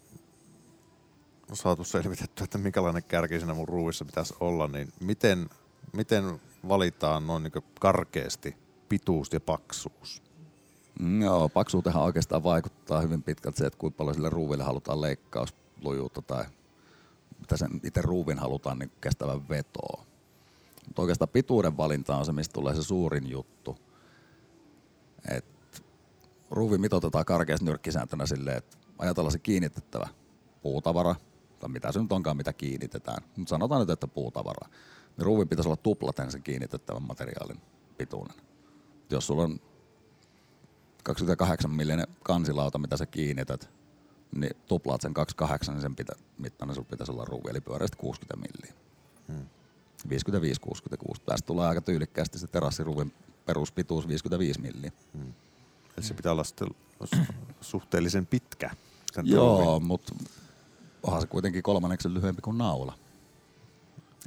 saatu selvitettyä, että minkälainen kärki siinä mun ruuissa pitäisi olla, niin miten, miten valitaan noin niin karkeasti pituus ja paksuus? Mm, Joo, paksuutehan oikeastaan vaikuttaa hyvin pitkälti se, että kuinka paljon sille ruuville halutaan leikkauslujuutta tai mitä sen itse ruuvin halutaan niin kestävän vetoa. Mutta oikeastaan pituuden valinta on se, mistä tulee se suurin juttu. Et ruuvi mitoitetaan karkeasti nyrkkisääntönä silleen, että ajatellaan se kiinnitettävä puutavara, tai mitä se nyt onkaan, mitä kiinnitetään. Mutta sanotaan nyt, että puutavara. Niin ruuvin pitäisi olla tuplaten sen kiinnitettävän materiaalin pituinen. Jos sulla on 28 millinen kansilauta, mitä sä kiinnität, niin tuplaat sen 28, niin sen pitä, mittainen sulla pitäisi olla ruuvi, eli pyöreästi 60 milliä. Hmm. 55-66. Tästä tulee aika tyylikkäästi se terassiruuvin peruspituus 55 milliä. Eli se pitää olla sitten su- suhteellisen pitkä. Sen Joo, mutta onhan se kuitenkin kolmanneksen lyhyempi kuin naula.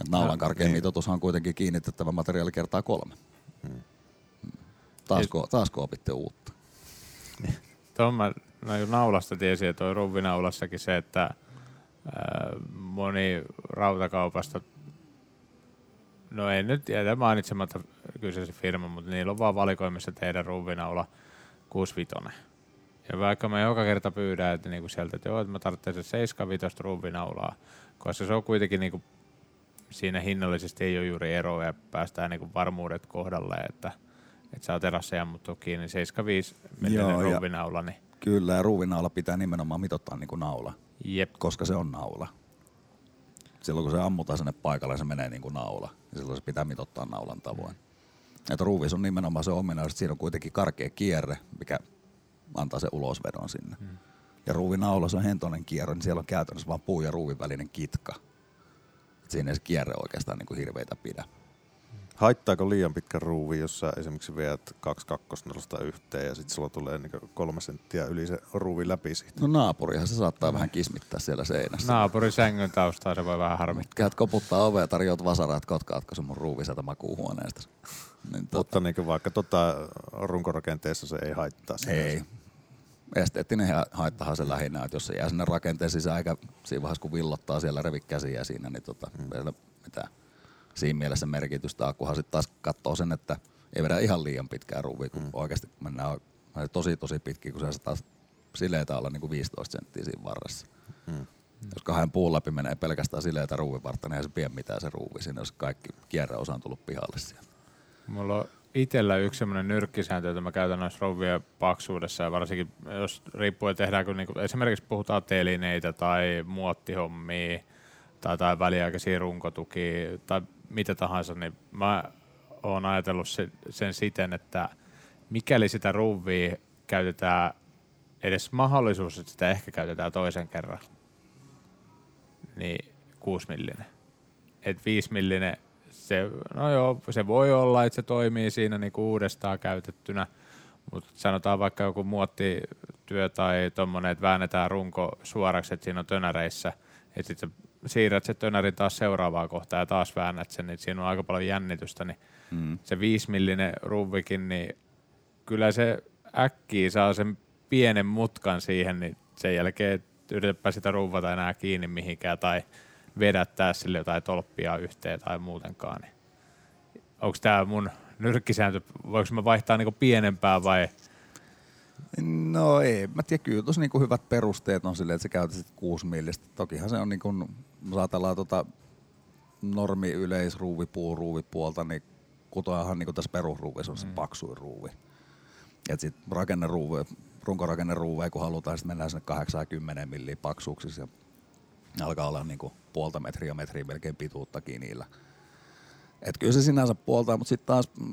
Et naulan No, karkein niin. mitoitushan on kuitenkin kiinnitettävä materiaali kertaa kolme. Hmm. Taasko, taasko opitte uutta? Tuon mä jo naulasta tiesin, että toi ruuvinaulassakin se, että ää, moni rautakaupasta, no ei nyt jätä mainitsematta kyseisen firman, mutta niillä on vaan valikoimissa tehdä ruuvinaula 65. Ja vaikka mä joka kerta pyydän, että niinku sieltä, että joo, että mä tarvitsen 75 ruuvinaulaa, koska se on kuitenkin niinku, siinä hinnallisesti ei ole juuri eroa ja päästään niinku varmuudet kohdalle, että, että saa terasseja ammuttua kiinni 75 Joo, millinen ja- ruuvinaula, niin Kyllä, ja ruuvinaula pitää nimenomaan mitottaa niin kuin naula, jep. koska se on naula. Silloin kun se ammutaan sinne paikalle, se menee niin kuin naula. Ja silloin se pitää mitottaa naulan tavoin. Että ruuvis on nimenomaan se ominaisuus, että siinä on kuitenkin karkea kierre, mikä antaa se ulosvedon sinne. Hmm. Ja ruuvinaula, se on hentoinen kierre, niin siellä on käytännössä vain puu ja ruuvin välinen kitka. Et siinä ei se kierre oikeastaan niin kuin hirveitä pidä. Haittaako liian pitkä ruuvi, jos sä esimerkiksi viet kaksi kakkosnelosta yhteen ja sitten sulla tulee niin kolme senttiä yli se ruuvi läpi siitä? No naapurihan se saattaa vähän kismittää siellä seinässä. Naapurin sängyn taustaa se voi vähän harmittaa. Käyt koputtaa ovea ja tarjoat vasaraa, että kotkaatko se mun ruuvi sieltä makuuhuoneesta. Niin Mutta niin vaikka tota runkorakenteessa se ei haittaa. Ei. Esteettinen ha- haittahan se lähinnä, että jos se jää sinne rakenteen sisään, eikä siinä vaiheessa kun villottaa siellä revi käsiä siinä, niin tota, mm. ei sillä mitään siinä mielessä merkitystä, kunhan sitten taas katsoo sen, että ei vedä ihan liian pitkää ruuvia, kun mm. oikeasti mennään tosi tosi pitkin, kun se taas sileitä olla niin kuin 15 senttiä siinä varressa. Mm. Jos kahden puun läpi menee pelkästään sileitä ruuvivartta, niin ei se pien mitään se ruuvi siinä, jos kaikki kierreosa on tullut pihalle siellä. Mulla on itsellä yksi semmoinen nyrkkisääntö, jota mä käytän noissa rouvien paksuudessa ja varsinkin jos riippuen tehdäänkö niinku, esimerkiksi puhutaan telineitä tai muottihommia tai, tai väliaikaisia runkotukia tai mitä tahansa, niin mä oon ajatellut sen, siten, että mikäli sitä ruuvia käytetään edes mahdollisuus, että sitä ehkä käytetään toisen kerran, niin 6 millinen. Et 5 millinen, se, no joo, se voi olla, että se toimii siinä niinku uudestaan käytettynä, mutta sanotaan vaikka joku muottityö tai tuommoinen, että väännetään runko suoraksi, että siinä on tönäreissä, että sitten siirrät se tönäri taas seuraavaan kohtaan ja taas väännät sen, niin siinä on aika paljon jännitystä, niin Mm. se 5 millinen ruuvikin, niin kyllä se äkkiä saa sen pienen mutkan siihen, niin sen jälkeen yritäpä sitä ruuvata enää kiinni mihinkään tai vedättää sille jotain tolppia yhteen tai muutenkaan. Niin. Onko tämä mun nyrkkisääntö, voiko mä vaihtaa niinku pienempää vai No ei, mä tiedän, kyllä tuossa niinku hyvät perusteet on silleen, että sä käytät sit 6 millistä. Tokihan se on niinku, jos ajatellaan tota normi yleisruuvi, puuruuvipuolta, niin kutoahan niinku tässä perusruuvissa on se paksuin ruuvi. Et sit rakenneruuve, runkorakenneruuveja, kun halutaan, sitten mennään sinne 80 milliä paksuuksissa ja alkaa olla niinku puolta metriä, metriä melkein pituuttakin niillä. Et kyllä se sinänsä puoltaa, mutta sitten taas mm,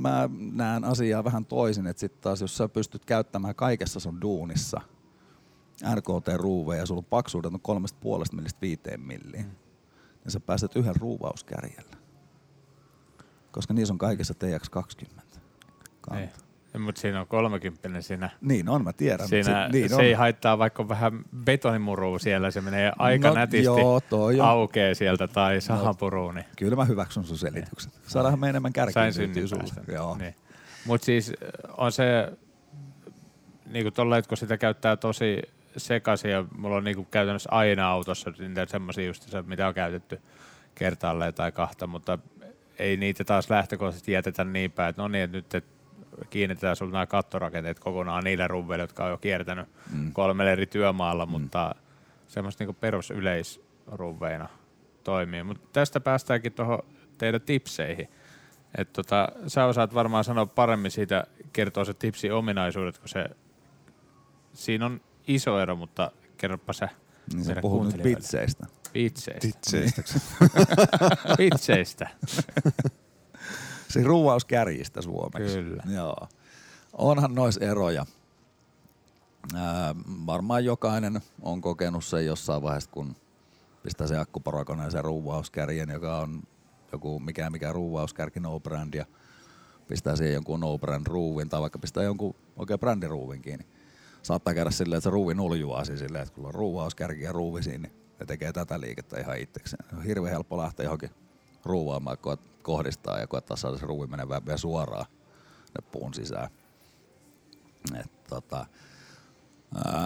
mä näen asiaa vähän toisin, että sitten taas jos sä pystyt käyttämään kaikessa sun duunissa RKT-ruuveja ja sulla on paksuudet on kolmesta puolesta millistä viiteen milliin, mm. niin sä pääset yhden ruuvauskärjellä. Koska niissä on kaikessa TX20. ei? Kanta. Mutta siinä on 30 siinä. Niin on, mä tiedän. Siinä, se, niin se on. ei haittaa vaikka on vähän betonimurua siellä, se menee aika No nätisti joo, toi aukee sieltä tai sahapuruun. Niin. Kyllä mä hyväksyn sun selitykset. Saadaanhan me enemmän kärkiä sulle. Niin. Mutta siis on se, niin kuin tolle, että kun sitä käyttää tosi sekaisin ja mulla on niin kuin käytännössä aina autossa niitä semmoisia just, se, mitä on käytetty kertaalleen tai kahta, mutta ei niitä taas lähtökohtaisesti jätetä niin päin, että no niin, että nyt et kiinnitetään sulle nämä kattorakenteet kokonaan niille ruuveille, jotka on jo kiertänyt mm. kolmelle eri työmaalla, mm. mutta semmoista niin perusyleisruuveina toimii. Mutta tästä päästäänkin tuohon teidän tipseihin. Et tota, sä osaat varmaan sanoa paremmin siitä, kertoo se tipsi ominaisuudet, kun se, siinä on iso ero, mutta kerropa sä Niin sä puhut nyt pitseistä. Pitseistä. Titseistä. Pitseistä. Siis ruuvauskärjistä suomeksi. Kyllä. Joo. Onhan nois eroja. Ää, varmaan jokainen on kokenut sen jossain vaiheessa, kun pistää se akkuporakoneen sen ruuvauskärjen, joka on joku mikä mikä ruuvauskärki no brand ja pistää siihen jonkun no-brand ruuvin tai vaikka pistää jonkun oikein brändiruuvin kiinni. Saattaa käydä silleen, että se ruuvi nuljuaa siis silleen, että kun on ruuvauskärki ja ruuvi siinä, niin ne tekee tätä liikettä ihan itsekseen. On hirveän helppo lähteä johonkin ruuvaamaan, kun kohdistaa ja koettaa saada se ruuvi menevään vielä suoraan ne puun sisään. Et, tota,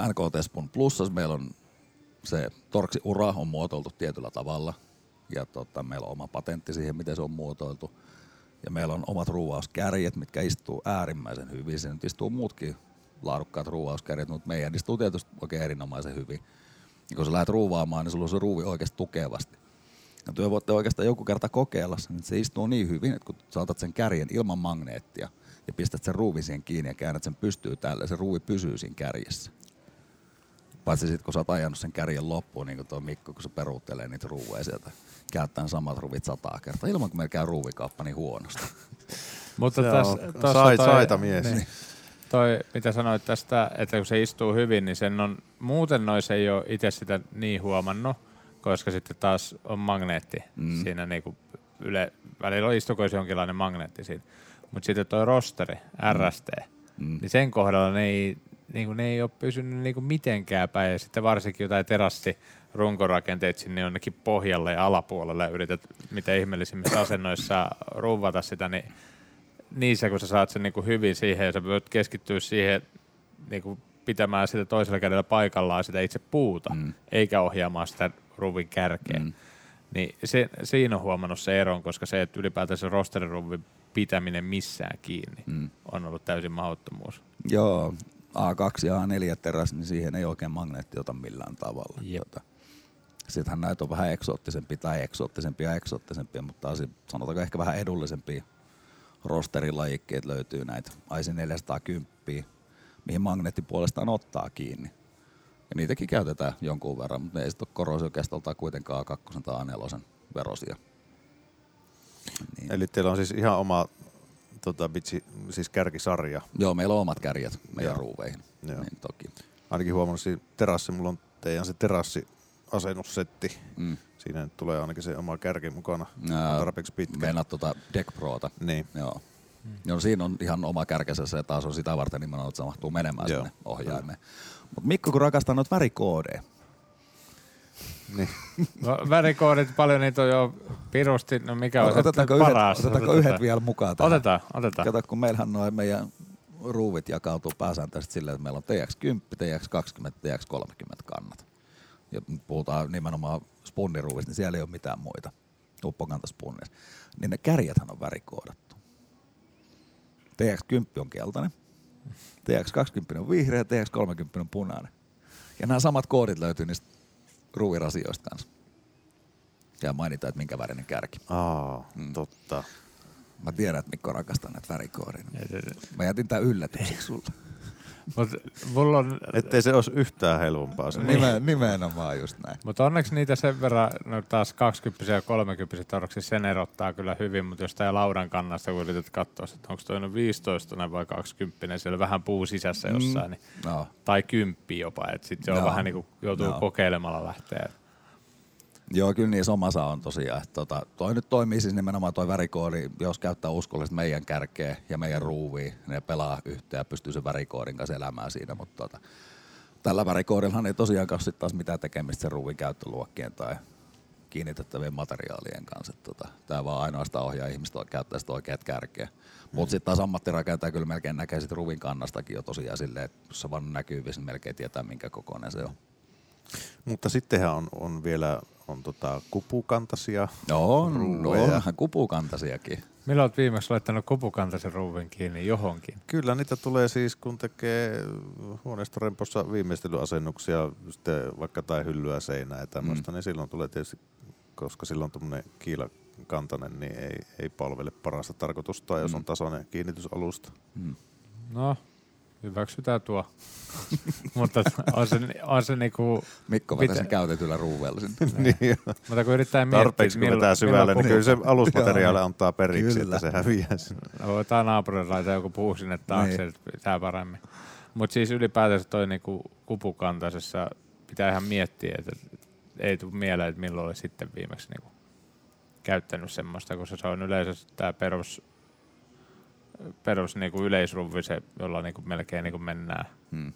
NKT Spun Plussas meillä on se torksi ura on muotoiltu tietyllä tavalla ja tota, meillä on oma patentti siihen, miten se on muotoiltu. Ja meillä on omat ruuvauskärjet, mitkä istuu äärimmäisen hyvin. Se nyt istuu muutkin laadukkaat ruuvauskärjet, mutta meidän istuu tietysti oikein erinomaisen hyvin. Ja kun sä lähdet ruuvaamaan, niin sulla on se ruuvi oikeasti tukevasti. Ja työ voitte oikeastaan joku kerta kokeilla sen, että se istuu niin hyvin, että kun sä otat sen kärjen ilman magneettia ja pistät sen ruuvin siihen kiinni ja käännät sen pystyy tälle, se ruuvi pysyy siinä kärjessä. Paitsi sitten kun sä oot ajanut sen kärjen loppuun, niin kuin tuo Mikko, kun se peruuttelee niitä ruuveja sieltä, käyttäen samat ruvit sataa kertaa, ilman kun meillä käy ruuvikauppa niin huonosti. Mutta tässä, on toi- saita mies. Niin, toi, mitä sanoit tästä, että kun se istuu hyvin, niin sen on, muuten noin se ei ole itse sitä niin huomannut, koska sitten taas on magneetti mm. siinä niinku yle, välillä on istukoisi jonkinlainen magneetti siinä. Mutta sitten toi rosteri, RST, Mm. niin sen kohdalla ne ei, niinku, ne ei ole pysynyt niinku mitenkään päin. Ja sitten varsinkin jotain terassi runkorakenteet sinne jonnekin pohjalle ja alapuolelle yrität mitä ihmeellisimmissä asennoissa ruuvata sitä, niin niissä kun sä saat sen niinku hyvin siihen ja sä voit keskittyä siihen niinku pitämään sitä toisella kädellä paikallaan sitä itse puuta, mm. eikä ohjaamaan sitä ruuvin kärkeä. Mm. Niin se, siinä on huomannut se eron, koska se, että ylipäätään se rosteriruvin pitäminen missään kiinni mm. on ollut täysin mahdottomuus. Joo, A2 ja A4 teräs, niin siihen ei oikein magneetti ota millään tavalla. Jep. Tota, Sittenhän näitä on vähän eksoottisempia tai eksoottisempia ja eksoottisempia, mutta taas sanotaanko ehkä vähän edullisempia rosterilajikkeet löytyy näitä IC 410, mihin magneetti puolestaan ottaa kiinni. Ja niitäkin käytetään jonkun verran, mutta ne ei sitten ole korosiokestoltaan kuitenkaan A2 tai A4 verosia. Niin. Eli teillä on siis ihan oma tota, bitsi, siis kärkisarja. Joo, meillä on omat kärjet meidän Joo. ruuveihin. Joo. Niin toki. Ainakin huomannut siinä terassi, mulla on teidän se terassi-asennussetti. Mm. Siinä nyt tulee ainakin se oma kärki mukana. On tarpeeksi pitkä. Meinaat tota Deck Prota. Niin. Joo. Joo, siinä on ihan oma kärkensä se taas on sitä varten nimenomaan, että se mahtuu menemään Joo. sinne ohjaimeen. Mutta Mikko, kun rakastaa noita värikoodeja, niin. No, värikoodit, paljon niitä on jo pirusti, no mikä on se otetaanko, yhdet, paras? otetaanko Otetaan. yhdet vielä mukaan tähän? Otetaan, otetaan. Kato, kun meillähän noin meidän ruuvit jakautuu pääsääntöisesti silleen, että meillä on TX10, TX20, TX30 kannat. Ja puhutaan nimenomaan spunniruuvista, niin siellä ei ole mitään muita uppokantaspunneissa. Niin ne kärjethän on värikoodattu. TX10 on keltainen, TX20 on vihreä, TX30 on punainen. Ja nämä samat koodit löytyy niistä ruuvirasioista kanssa. Ja mainitaan, että minkä värinen kärki. Aa, mm. totta. Mä tiedän, että Mikko rakastaa näitä värikoodeja. Mä jätin tää yllätykseksi sulle. Mut mulla on, Ettei se olisi yhtään helpompaa. Se. Nime, nimenomaan just näin. mutta onneksi niitä sen verran, no taas 20 ja 30 toroksia sen erottaa kyllä hyvin, mutta jos tää laudan kannasta, kun yrität katsoa, että onko toi noin 15 vai 20, siellä vähän puu sisässä jossain, niin, No. tai kymppi jopa, että sitten se on Joo. vähän niin kuin joutuu Joo. kokeilemalla lähteä. Joo, kyllä niissä omassa on tosiaan. Että Tota, toi nyt toimii siis nimenomaan toi värikoodi, jos käyttää uskollisesti meidän kärkeä ja meidän ruuvia, ne pelaa yhteen ja pystyy sen värikoodin kanssa elämään siinä, mutta tota, tällä värikoodillahan ei tosiaan sit taas mitään tekemistä sen ruuvin käyttöluokkien tai kiinnitettävien materiaalien kanssa. Tota, Tämä vaan ainoastaan ohjaa ihmistä käyttää sitä oikeat kärkeä. Mutta sitten taas ammattirakentaja kyllä melkein näkee sit ruuvin kannastakin jo tosiaan silleen, että jos se vaan näkyy, niin melkein tietää minkä kokoinen se on. Mutta sittenhän on, on vielä on tota kupukantaisia. No, on, Ruuveja. onhan kupukantasiakin. Milloin olet viimeksi laittanut kupukantaisen ruuvin kiinni johonkin? Kyllä niitä tulee siis, kun tekee huoneistorempossa viimeistelyasennuksia, sitten vaikka tai hyllyä seinää ja tämmöistä, mm. niin silloin tulee tietysti, koska silloin tuommoinen kiilakantainen, niin ei, ei palvele parasta tarkoitusta, jos Mm. on tasainen kiinnitysalusta. No, hyväksytään tuo. Mutta on se, on se niinku, Mikko vetää sen käytetyllä ruuveella sinne. niin, mutta kun yrittää miettiä, tarpeeksi kun vetää syvälle, niin kyllä se alusmateriaali antaa periksi, Kyllä. että se häviää. sinne. No, Voitaan naapurin laittaa joku puu sinne taakse, Niin. että pitää paremmin. Mutta siis ylipäätänsä toi niinku kupukantaisessa pitää ihan miettiä, että ei tule mieleen, että milloin oli sitten viimeksi niinku käyttänyt semmoista, koska se on yleensä tämä perus perus niin kuin yleisruvi, se, jolla niin kuin melkein niin kuin mennään Hmm.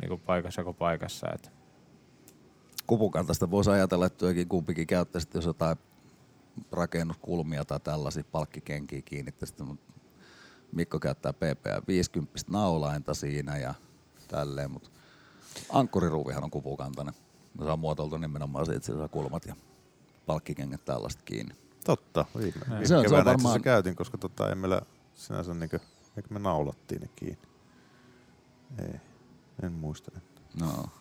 niin kuin paikassa kuin paikassa. Et. Kupukantasta voisi ajatella, että työkin kumpikin käyttäisi, jos jotain rakennuskulmia tai tällaisia palkkikenkiä kiinnittäisi. Mutta Mikko käyttää PPA 50 naulainta siinä ja tälleen, mutta ankkuriruuvihan on kupukantainen. Se on muotoiltu nimenomaan siitä, että kulmat ja palkkikengät tällaista kiinni. Totta, viime, viime Se se keväänä itse varmaan- käytin, koska tota, ei meillä sinänsä niinku, eikö me naulattiin ne kiinni. Ei, en muista. No. Mutta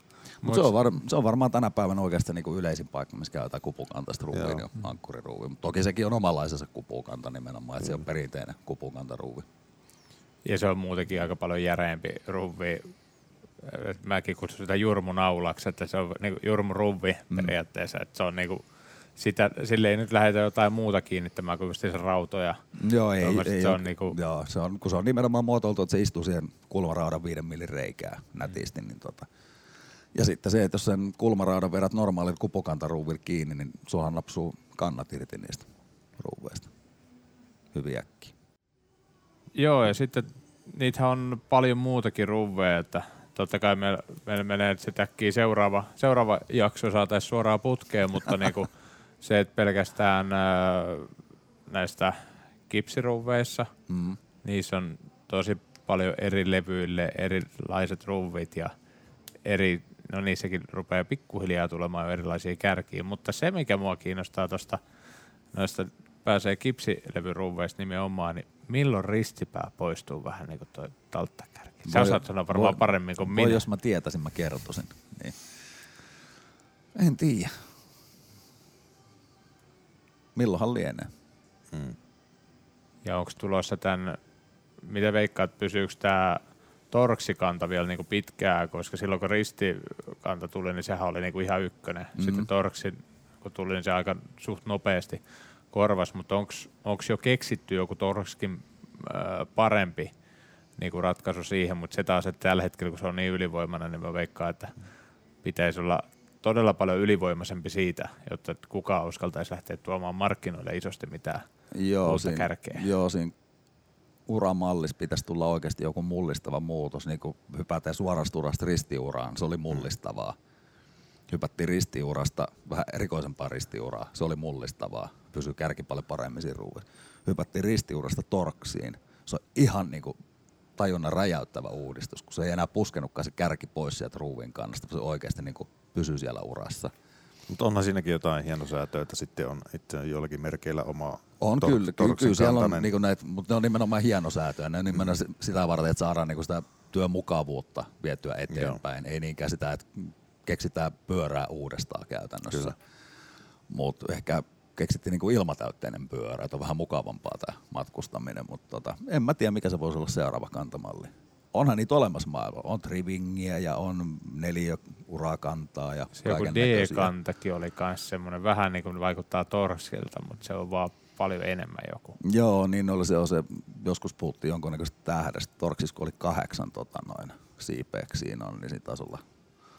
Mut- se, on var, se on varmaan tänä päivänä oikeastaan niinku yleisin paikka, missä käytetään kupukantaista niin on ankkuriruuvi. Mutta toki sekin on omanlaisensa kupukanta nimenomaan, että se on perinteinen kupukantaruuvi. Ja se on muutenkin aika paljon järeempi ruvi. Et Mäkin kutsun sitä jurmunaulaksi, että se on niinku jurmuruvi mm. periaatteessa. Että se on niinku, sitä, sille ei nyt lähdetä jotain muuta kiinnittämään kuin just rautoja. Joo, ei, ei se ole- on niinku- joo, se on, kun se on nimenomaan muotoiltu, että se istuu siihen kulmaraudan viiden millin reikää nätisti, niin tota. Ja sitten se, että jos sen kulmaraudan vedät normaalilla kupukantaruuvilla kiinni, niin suohan napsuu kannat irti niistä ruuveista. Hyvin äkkiä. Joo, ja sitten niitähän on paljon muutakin ruveja, että totta kai meillä, meillä menee sitten äkkiä seuraava, seuraava jakso saataisiin suoraan putkeen, mutta niinku se, että pelkästään ää, näistä kipsiruveissa, Mm. niissä on tosi paljon eri levyille erilaiset ruvit ja eri, no niissäkin rupeaa pikkuhiljaa tulemaan jo erilaisia kärkiä, mutta se mikä mua kiinnostaa tuosta noista pääsee kipsilevyruveista nimenomaan, niin milloin ristipää poistuu vähän niin kuin toi talttakärki? Sä Voi- osaat sanoa varmaan voi- paremmin kuin Voi, minä. jos mä tietäisin, mä kertoisin. Niin. En tiedä. Milloinhan lienee? Mm. Ja onko tulossa tämän, mitä veikkaat, pysyykö tämä torksikanta vielä niinku pitkään, koska silloin kun ristikanta tuli, niin sehän oli niinku ihan ykkönen. Mm-hmm. Sitten torksi, kun tuli, niin se aika suht nopeasti korvas, mutta onko jo keksitty joku torkskin äh, parempi niinku ratkaisu siihen, mutta se taas, että tällä hetkellä kun se on niin ylivoimainen, niin mä veikkaan, että pitäisi olla todella paljon ylivoimaisempi siitä, jotta kukaan uskaltaisi lähteä tuomaan markkinoille isosti mitään Joo, uutta kärkeä. Joo, siinä uramallissa pitäisi tulla oikeasti joku mullistava muutos, niin kuin hypätään suorasta urasta ristiuraan, se oli mullistavaa. Hypättiin ristiurasta vähän erikoisempaa ristiuraa, se oli mullistavaa, pysyi kärki paljon paremmin siinä ruuissa. Hypättiin ristiurasta torksiin, se on ihan niin kuin tajunnan räjäyttävä uudistus, kun se ei enää puskenutkaan se kärki pois sieltä ruuvin kannasta, se oikeasti niin kuin pysyy siellä urassa. Mutta onhan siinäkin jotain hienosäätöä, että sitten on itse jollakin merkeillä oma On tor- kyllä, kyllä, kyllä siellä on niinku näitä, mutta ne on nimenomaan hienosäätöjä. Ne on nimenomaan mm. sitä varten, että saadaan niinku sitä työmukavuutta vietyä eteenpäin. Ei niinkään sitä, että keksitään pyörää uudestaan käytännössä. Mutta ehkä keksittiin niinku ilmatäytteinen pyörä, että on vähän mukavampaa tämä matkustaminen. Mutta tota, en mä tiedä, mikä se voisi olla seuraava kantamalli. Onhan niitä olemassa maailmalla. On trivingiä ja on neliöurakantaa ja Se joku. D-kantakin oli myös semmoinen, vähän niin kuin vaikuttaa torskilta, mutta se on vaan paljon enemmän joku. Joo, niin oli se, on se joskus puhuttiin jonkunnäköistä tähdestä. Torksissa kun oli kahdeksan tota, noin, siinä on, niin siinä taisi olla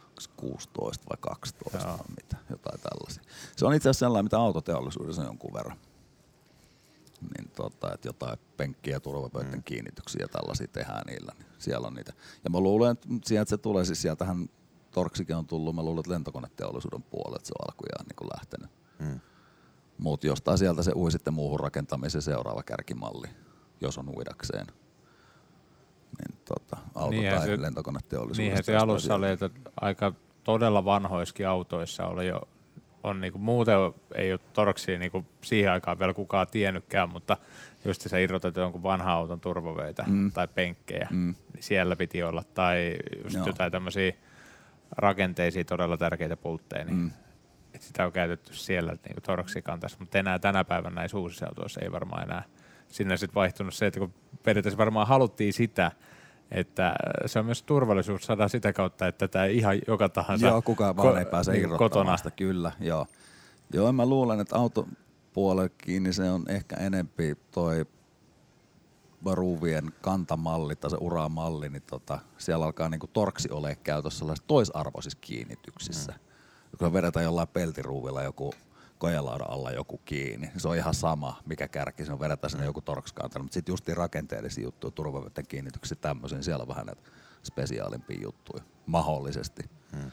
onks 16 vai 12 Joo. vai mitä, jotain tällaisia. Se on itse asiassa sellainen, mitä autoteollisuudessa on jonkun verran. Niin tota, että jotain penkkiä ja turvapöytän mm. kiinnityksiä ja tällaisia tehdään niillä, niin siellä on niitä. Ja mä luulen, että sieltä se tulee, siis sieltähän Torksikin on tullut, mä luulen, että lentokoneteollisuuden puolelta se on alkujaan niin kuin lähtenyt. Mm. Mutta jostain sieltä se ui sitten muuhun rakentamiseen seuraava kärkimalli, jos on uidakseen. Niin tota, auto- Niinhän tai se- lentokoneteollisuudesta. Niinhän se alussa oli, että aika todella vanhoissakin autoissa oli jo, on niinku, muuten ei ole torksia niinku siihen aikaan vielä kukaan tiennytkään, mutta just se irrotettu jonkun vanhan auton turvavöitä mm. tai penkkejä, mm. niin siellä piti olla, tai just Joo. jotain tämmöisiä rakenteisia todella tärkeitä pultteja, niin mm. et sitä on käytetty siellä niinku torksikantassa, mutta enää tänä päivänä näissä uusissa autoissa ei varmaan enää sinne sitten vaihtunut se, että kun periaatteessa varmaan haluttiin sitä, että se on myös turvallisuus saada sitä kautta, että tämä ihan joka tahansa Joo, kukaan vaan ko- ei pääse irrottamaan kotona. sitä, kyllä. Joo. joo, mä luulen, että autopuolellekin niin se on ehkä enempi toi ruuvien kantamalli tai se uramalli, niin tota, siellä alkaa niinku torksi ole käytössä toisarvoisissa kiinnityksissä. Mm. Kun vedetään jollain peltiruuvilla joku kojelaudan alla joku kiinni. Se on ihan sama, mikä kärki, se on vedetään sinne joku torkskantelu. Mutta sitten justiin rakenteellisia juttuja, turvaveten kiinnityksiä tämmöisiä, niin siellä on vähän näitä spesiaalimpia juttuja, mahdollisesti. Hmm.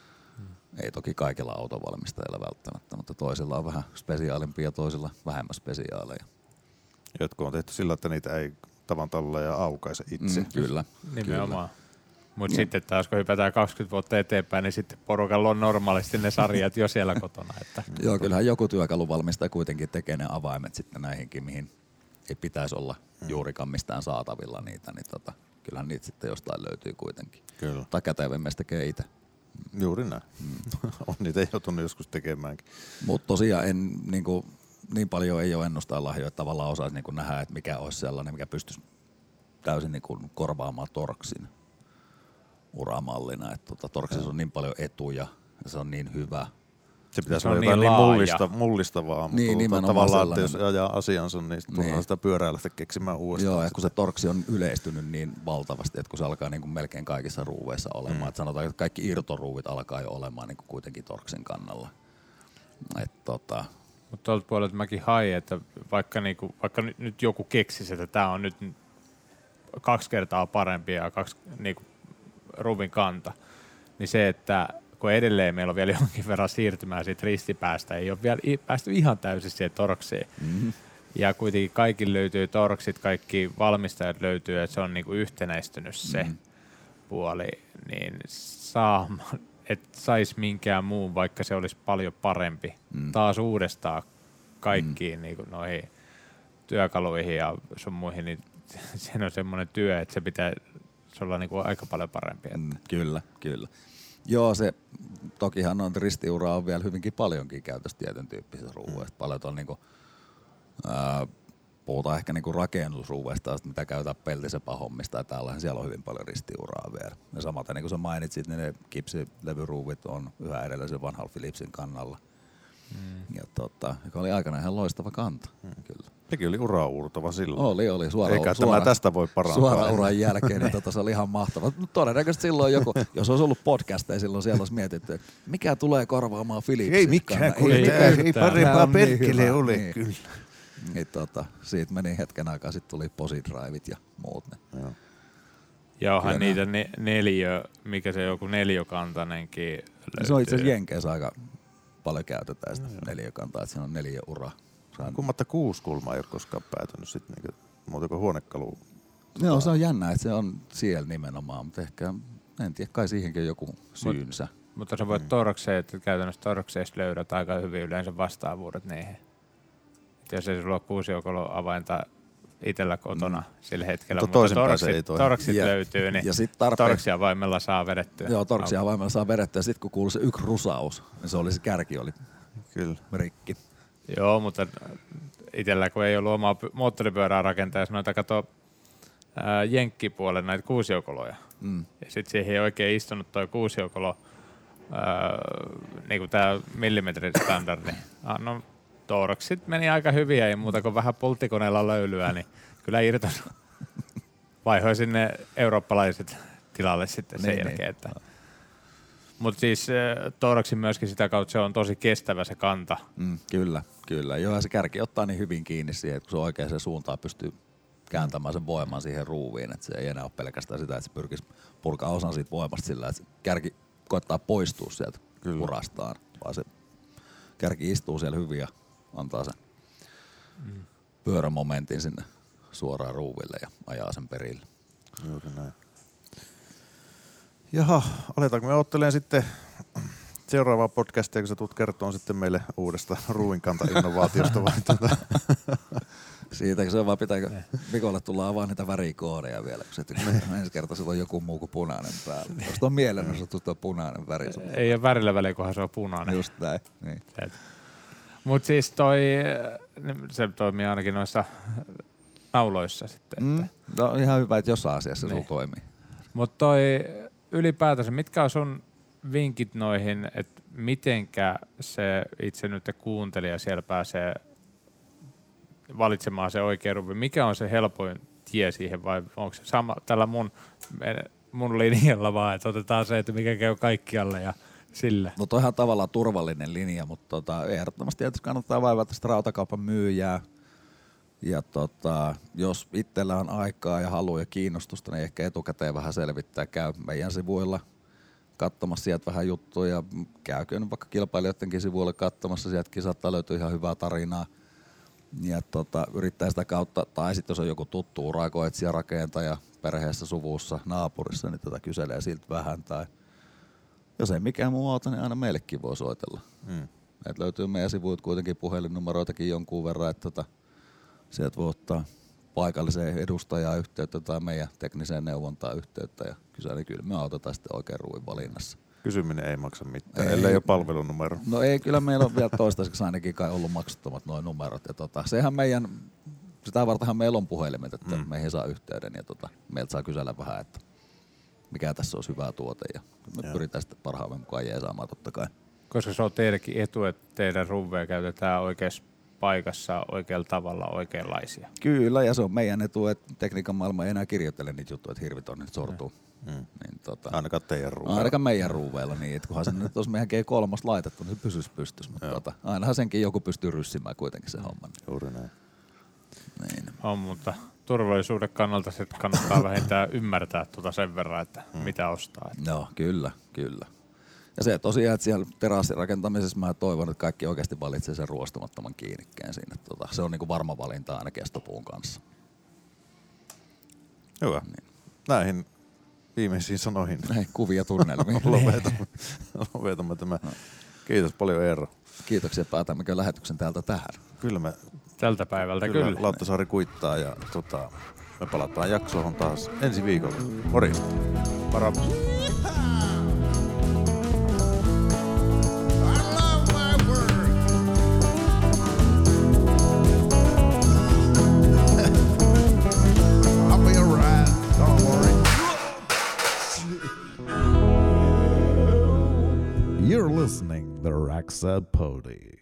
Ei toki kaikilla autovalmistajilla välttämättä, mutta toisilla on vähän spesiaalimpia ja toisilla vähemmän spesiaaleja. Jotkut on tehty sillä, että niitä ei tavan ja aukaise itse. Mm, kyllä. Nimenomaan. Mutta sitten taas kun hypätään 20 vuotta eteenpäin, niin sitten porukalla on normaalisti ne sarjat jo siellä kotona. Että Joo, kyllähän joku työkaluvalmistaja kuitenkin tekee ne avaimet sitten näihinkin, mihin ei pitäisi olla juurikaan mistään saatavilla niitä, niin tota, kyllähän niitä sitten jostain löytyy kuitenkin. Kyllä. Tai kätevämmästä tekee itse. Juuri näin. on niitä joutunut joskus tekemäänkin. Mutta tosiaan en, niin, kuin, niin paljon ei ole ennustaa lahjoja, että tavallaan osaisi niin kuin nähdä, että mikä olisi sellainen, mikä pystyisi täysin niin kuin korvaamaan Torksin uramallina. Että tota, Torksissa on niin paljon etuja ja se on niin hyvä. Se pitäisi Se olla niin jotain niin, laaja. mullista, mullistavaa, mutta Niin, tuota, tavallaan, että jos ajaa asiansa, niin sitten Niin. sitä pyörää lähteä keksimään uudestaan. Joo, ja kun se torksi on yleistynyt niin valtavasti, että kun se alkaa niin kuin melkein kaikissa ruuveissa olemaan. Mm. Että sanotaan, että kaikki irtoruuvit alkaa jo olemaan niin kuin kuitenkin torksin kannalla. Et tota, Mutta tuolta puolelta mäkin hain, että vaikka, niinku, vaikka nyt, nyt joku keksisi, että tämä on nyt kaksi kertaa parempi ja kaksi niinku, ruvin kanta, niin se, että kun edelleen meillä on vielä jonkin verran siirtymää siitä ristipäästä, ei ole vielä päästy ihan täysin siihen torksiin. Mm-hmm. Ja kuitenkin kaikki löytyy torksit, kaikki valmistajat löytyy, että se on niinku yhtenäistynyt se mm-hmm. puoli, niin saa, että sais minkään muun, vaikka se olisi paljon parempi, mm. taas uudestaan kaikkiin mm. niin noihin työkaluihin ja sun muihin, niin siinä on semmoinen työ, että se pitää se olla niin kuin aika paljon parempi. Että. mm, kyllä, kyllä. Joo, se tokihan noita ristiuraa on vielä hyvinkin paljonkin käytössä tietyn tyyppisistä ruuveista. Paljon on niinku, ää, puhutaan ehkä niinku rakennusruuveista, mitä käytetään peltisepahommista ja täällähän siellä on hyvin paljon ristiuraa vielä. Ja samaten niin kuin sä mainitsit, niin ne kipsilevyruuvit on yhä edelleen sen vanhalla Philipsin kannalla. Mm. Ja tota, joka oli aikana ihan loistava kanta, mm. kyllä. Sekin oli ura uurtava silloin. Oli, oli. Suora, Eikä suora, tämä tästä voi parantaa. Suora uran jälkeen, niin tota, se oli ihan mahtava. Mut Todennäköisesti silloin joku, jos olisi ollut podcasteja, silloin siellä olisi mietitty, että mikä tulee korvaamaan Philipsin Ei mikään, kun ei ei, ei parempaa niin perkele hyvä, ole, niin. kyllä. Niin, tota, siitä meni hetken aikaa, sitten tuli posidrivit ja muut. Niin. Joo. Ja onhan Kyllä niitä ne, neljö, mikä se joku neljökantainenkin löytyy. Se on itse asiassa Jenkeissä aika paljon käytetään sitä neliökantaa, että siinä on neljä uraa. Sehän- Kummatta kuusi kulmaa ei ole koskaan päätynyt sitten niinku, muuta kuin huonekalu. Joo, se on jännä, että se on siellä nimenomaan, mutta ehkä, en tiedä, kai siihenkin joku syynsä. Mutta sä voit mm. torkseen, että käytännössä torkseista löydät aika hyvin yleensä vastaavuudet niihin. Et jos ei sulla ole kuusijoukolo avainta itsellä kotona mm. sillä hetkellä, Mutta ei torksit, torksit Ja- löytyy, niin ja sit tarpeen- torksia vaimella saa vedettyä. Joo, torksia vaimella saa vedettyä ja sitten kun kuuluu se yksi rusaus, niin se oli se kärki oli Kyllä. rikki. Joo, mutta itsellä kun ei ollut omaa py- moottoripyörää rakentaa, jos noita kato ää, jenkkipuolen näitä kuusijoukoloja. Mm. Ja sitten siihen ei oikein istunut toi kuusijoukolo, ää, niin kuin tämä millimetristandardi. Ah, no, torksit meni aika hyviä, ei muuta kuin vähän pulttikoneella löylyä, niin kyllä irtos. Vaihoin sinne eurooppalaiset tilalle sitten sen Niin, jälkeen. niin. Että. Mutta siis äh, Toroksin myöskin sitä kautta se on tosi kestävä se kanta. Mm, kyllä, kyllä. Joo, se kärki ottaa niin hyvin kiinni siihen, että kun se oikeaan suuntaan pystyy kääntämään sen voiman siihen ruuviin, että se ei enää ole pelkästään sitä, että se pyrkisi purkaa osan siitä voimasta sillä, että se kärki koittaa poistua sieltä Kyllä. urastaan, vaan se kärki istuu siellä hyvin ja antaa sen Mm. pyörämomentin sinne suoraan ruuville ja ajaa sen perille. Juuri näin. Jaha, aletaanko me ottelemaan sitten seuraavaa podcastia, kun sä tulet kertomaan sitten meille uudesta ruuinkanta-innovaatiosta vai tuota? Siitä se on vaan pitääkö Mikolle tulla avaa niitä värikoodeja vielä, kun se tykkää. Ensi kerta sulla on joku muu kuin punainen päällä. Jos tuo mielenosoitus tuo punainen väri. Ei ole värillä väliä, kunhan se on punainen. Just näin. Niin. Mutta siis toi, äh, se toimii ainakin noissa nauloissa sitten. Mm. No ihan hyvä, että jossain asiassa Niin. sulla toimii. Mutta toi ylipäätänsä, mitkä on sun vinkit noihin, että mitenkä se itse nyt kuuntelija siellä pääsee valitsemaan se oikea ruvi? Mikä on se helpoin tie siihen vai onko se sama tällä mun, mun linjalla vaan, että otetaan se, että mikä käy kaikkialle ja Sillä. Mutta on ihan tavallaan turvallinen linja, mutta tota, ehdottomasti tietysti kannattaa vaivata sitä rautakaupan myyjää. Ja tota, jos itsellä on aikaa ja halua ja kiinnostusta, niin ehkä etukäteen vähän selvittää. Käy meidän sivuilla katsomassa sieltä vähän juttuja. Käykö vaikka kilpailijoidenkin sivuille katsomassa, sieltäkin saattaa löytyä ihan hyvää tarinaa. Ja tota, yrittää sitä kautta, tai sitten jos on joku tuttu urakoitsija, rakentaja perheessä, suvussa, naapurissa, niin tätä kyselee siltä vähän. Tai jos ei mikään muu auta, niin aina meillekin voi soitella. Mm. Et löytyy meidän sivuilta kuitenkin puhelinnumeroitakin jonkun verran, että tota, sieltä voi ottaa paikalliseen edustajaan yhteyttä tai meidän tekniseen neuvontaan yhteyttä ja kysellä, niin kyllä me autetaan sitten oikein ruuin valinnassa. Kysyminen ei maksa mitään, Ei. ellei ole palvelunumero. No ei, kyllä meillä on vielä toistaiseksi ainakin kai ollut maksuttomat noin numerot. Ja tota, sehän meidän, sitä vartenhan meillä on puhelimet, että mm. meihin saa yhteyden ja tota, meiltä saa kysellä vähän, että mikä tässä olisi hyvä tuote ja me Joo. pyritään sitten parhaamme mukaan jeesaamaan totta kai. Koska se on teillekin etu, että teidän ruveja käytetään oikeassa paikassa oikealla tavalla oikeanlaisia. Kyllä, ja se on meidän etu, että tekniikan maailma ei enää kirjoittele niitä juttuja, että hirvit on nyt sortuu. Mm. Niin, tota, Ainakaan teidän ruualla. ainakaan meidän ruuveilla, niin että kunhan se nyt olisi meidän G3 laitettu, niin se pysyisi pystyssä. Mutta tota, ainahan senkin joku pystyy ryssimään kuitenkin se homma. Juuri näin. Niin. On, mutta turvallisuuden kannalta sit kannattaa vähintään ymmärtää tuota sen verran, että mitä ostaa. Joo, kyllä, kyllä. Ja se tosiaan, että siellä terassirakentamisessa mä toivon, että kaikki oikeasti valitsee sen ruostumattoman kiinnikkeen siinä. Tota, se on niinku varma valinta aina kestopuun kanssa. Hyvä. Näihin viimeisiin sanoihin Näin kuvia tunnelmiin. lopetamme, lopetamme tämä. Kiitos paljon Eero. Kiitoksia, päätämmekö lähetyksen täältä tähän. Kyllä me Tältä päivältä kyllä, kyllä. Lauttasaari kuittaa ja tota, me palataan jaksoon taas ensi viikolla. Morjesta. Varo. I love my work. I'll be alright. Don't worry. You're listening the Raxa Pody.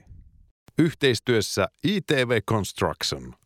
Yhteistyössä ITV Construction.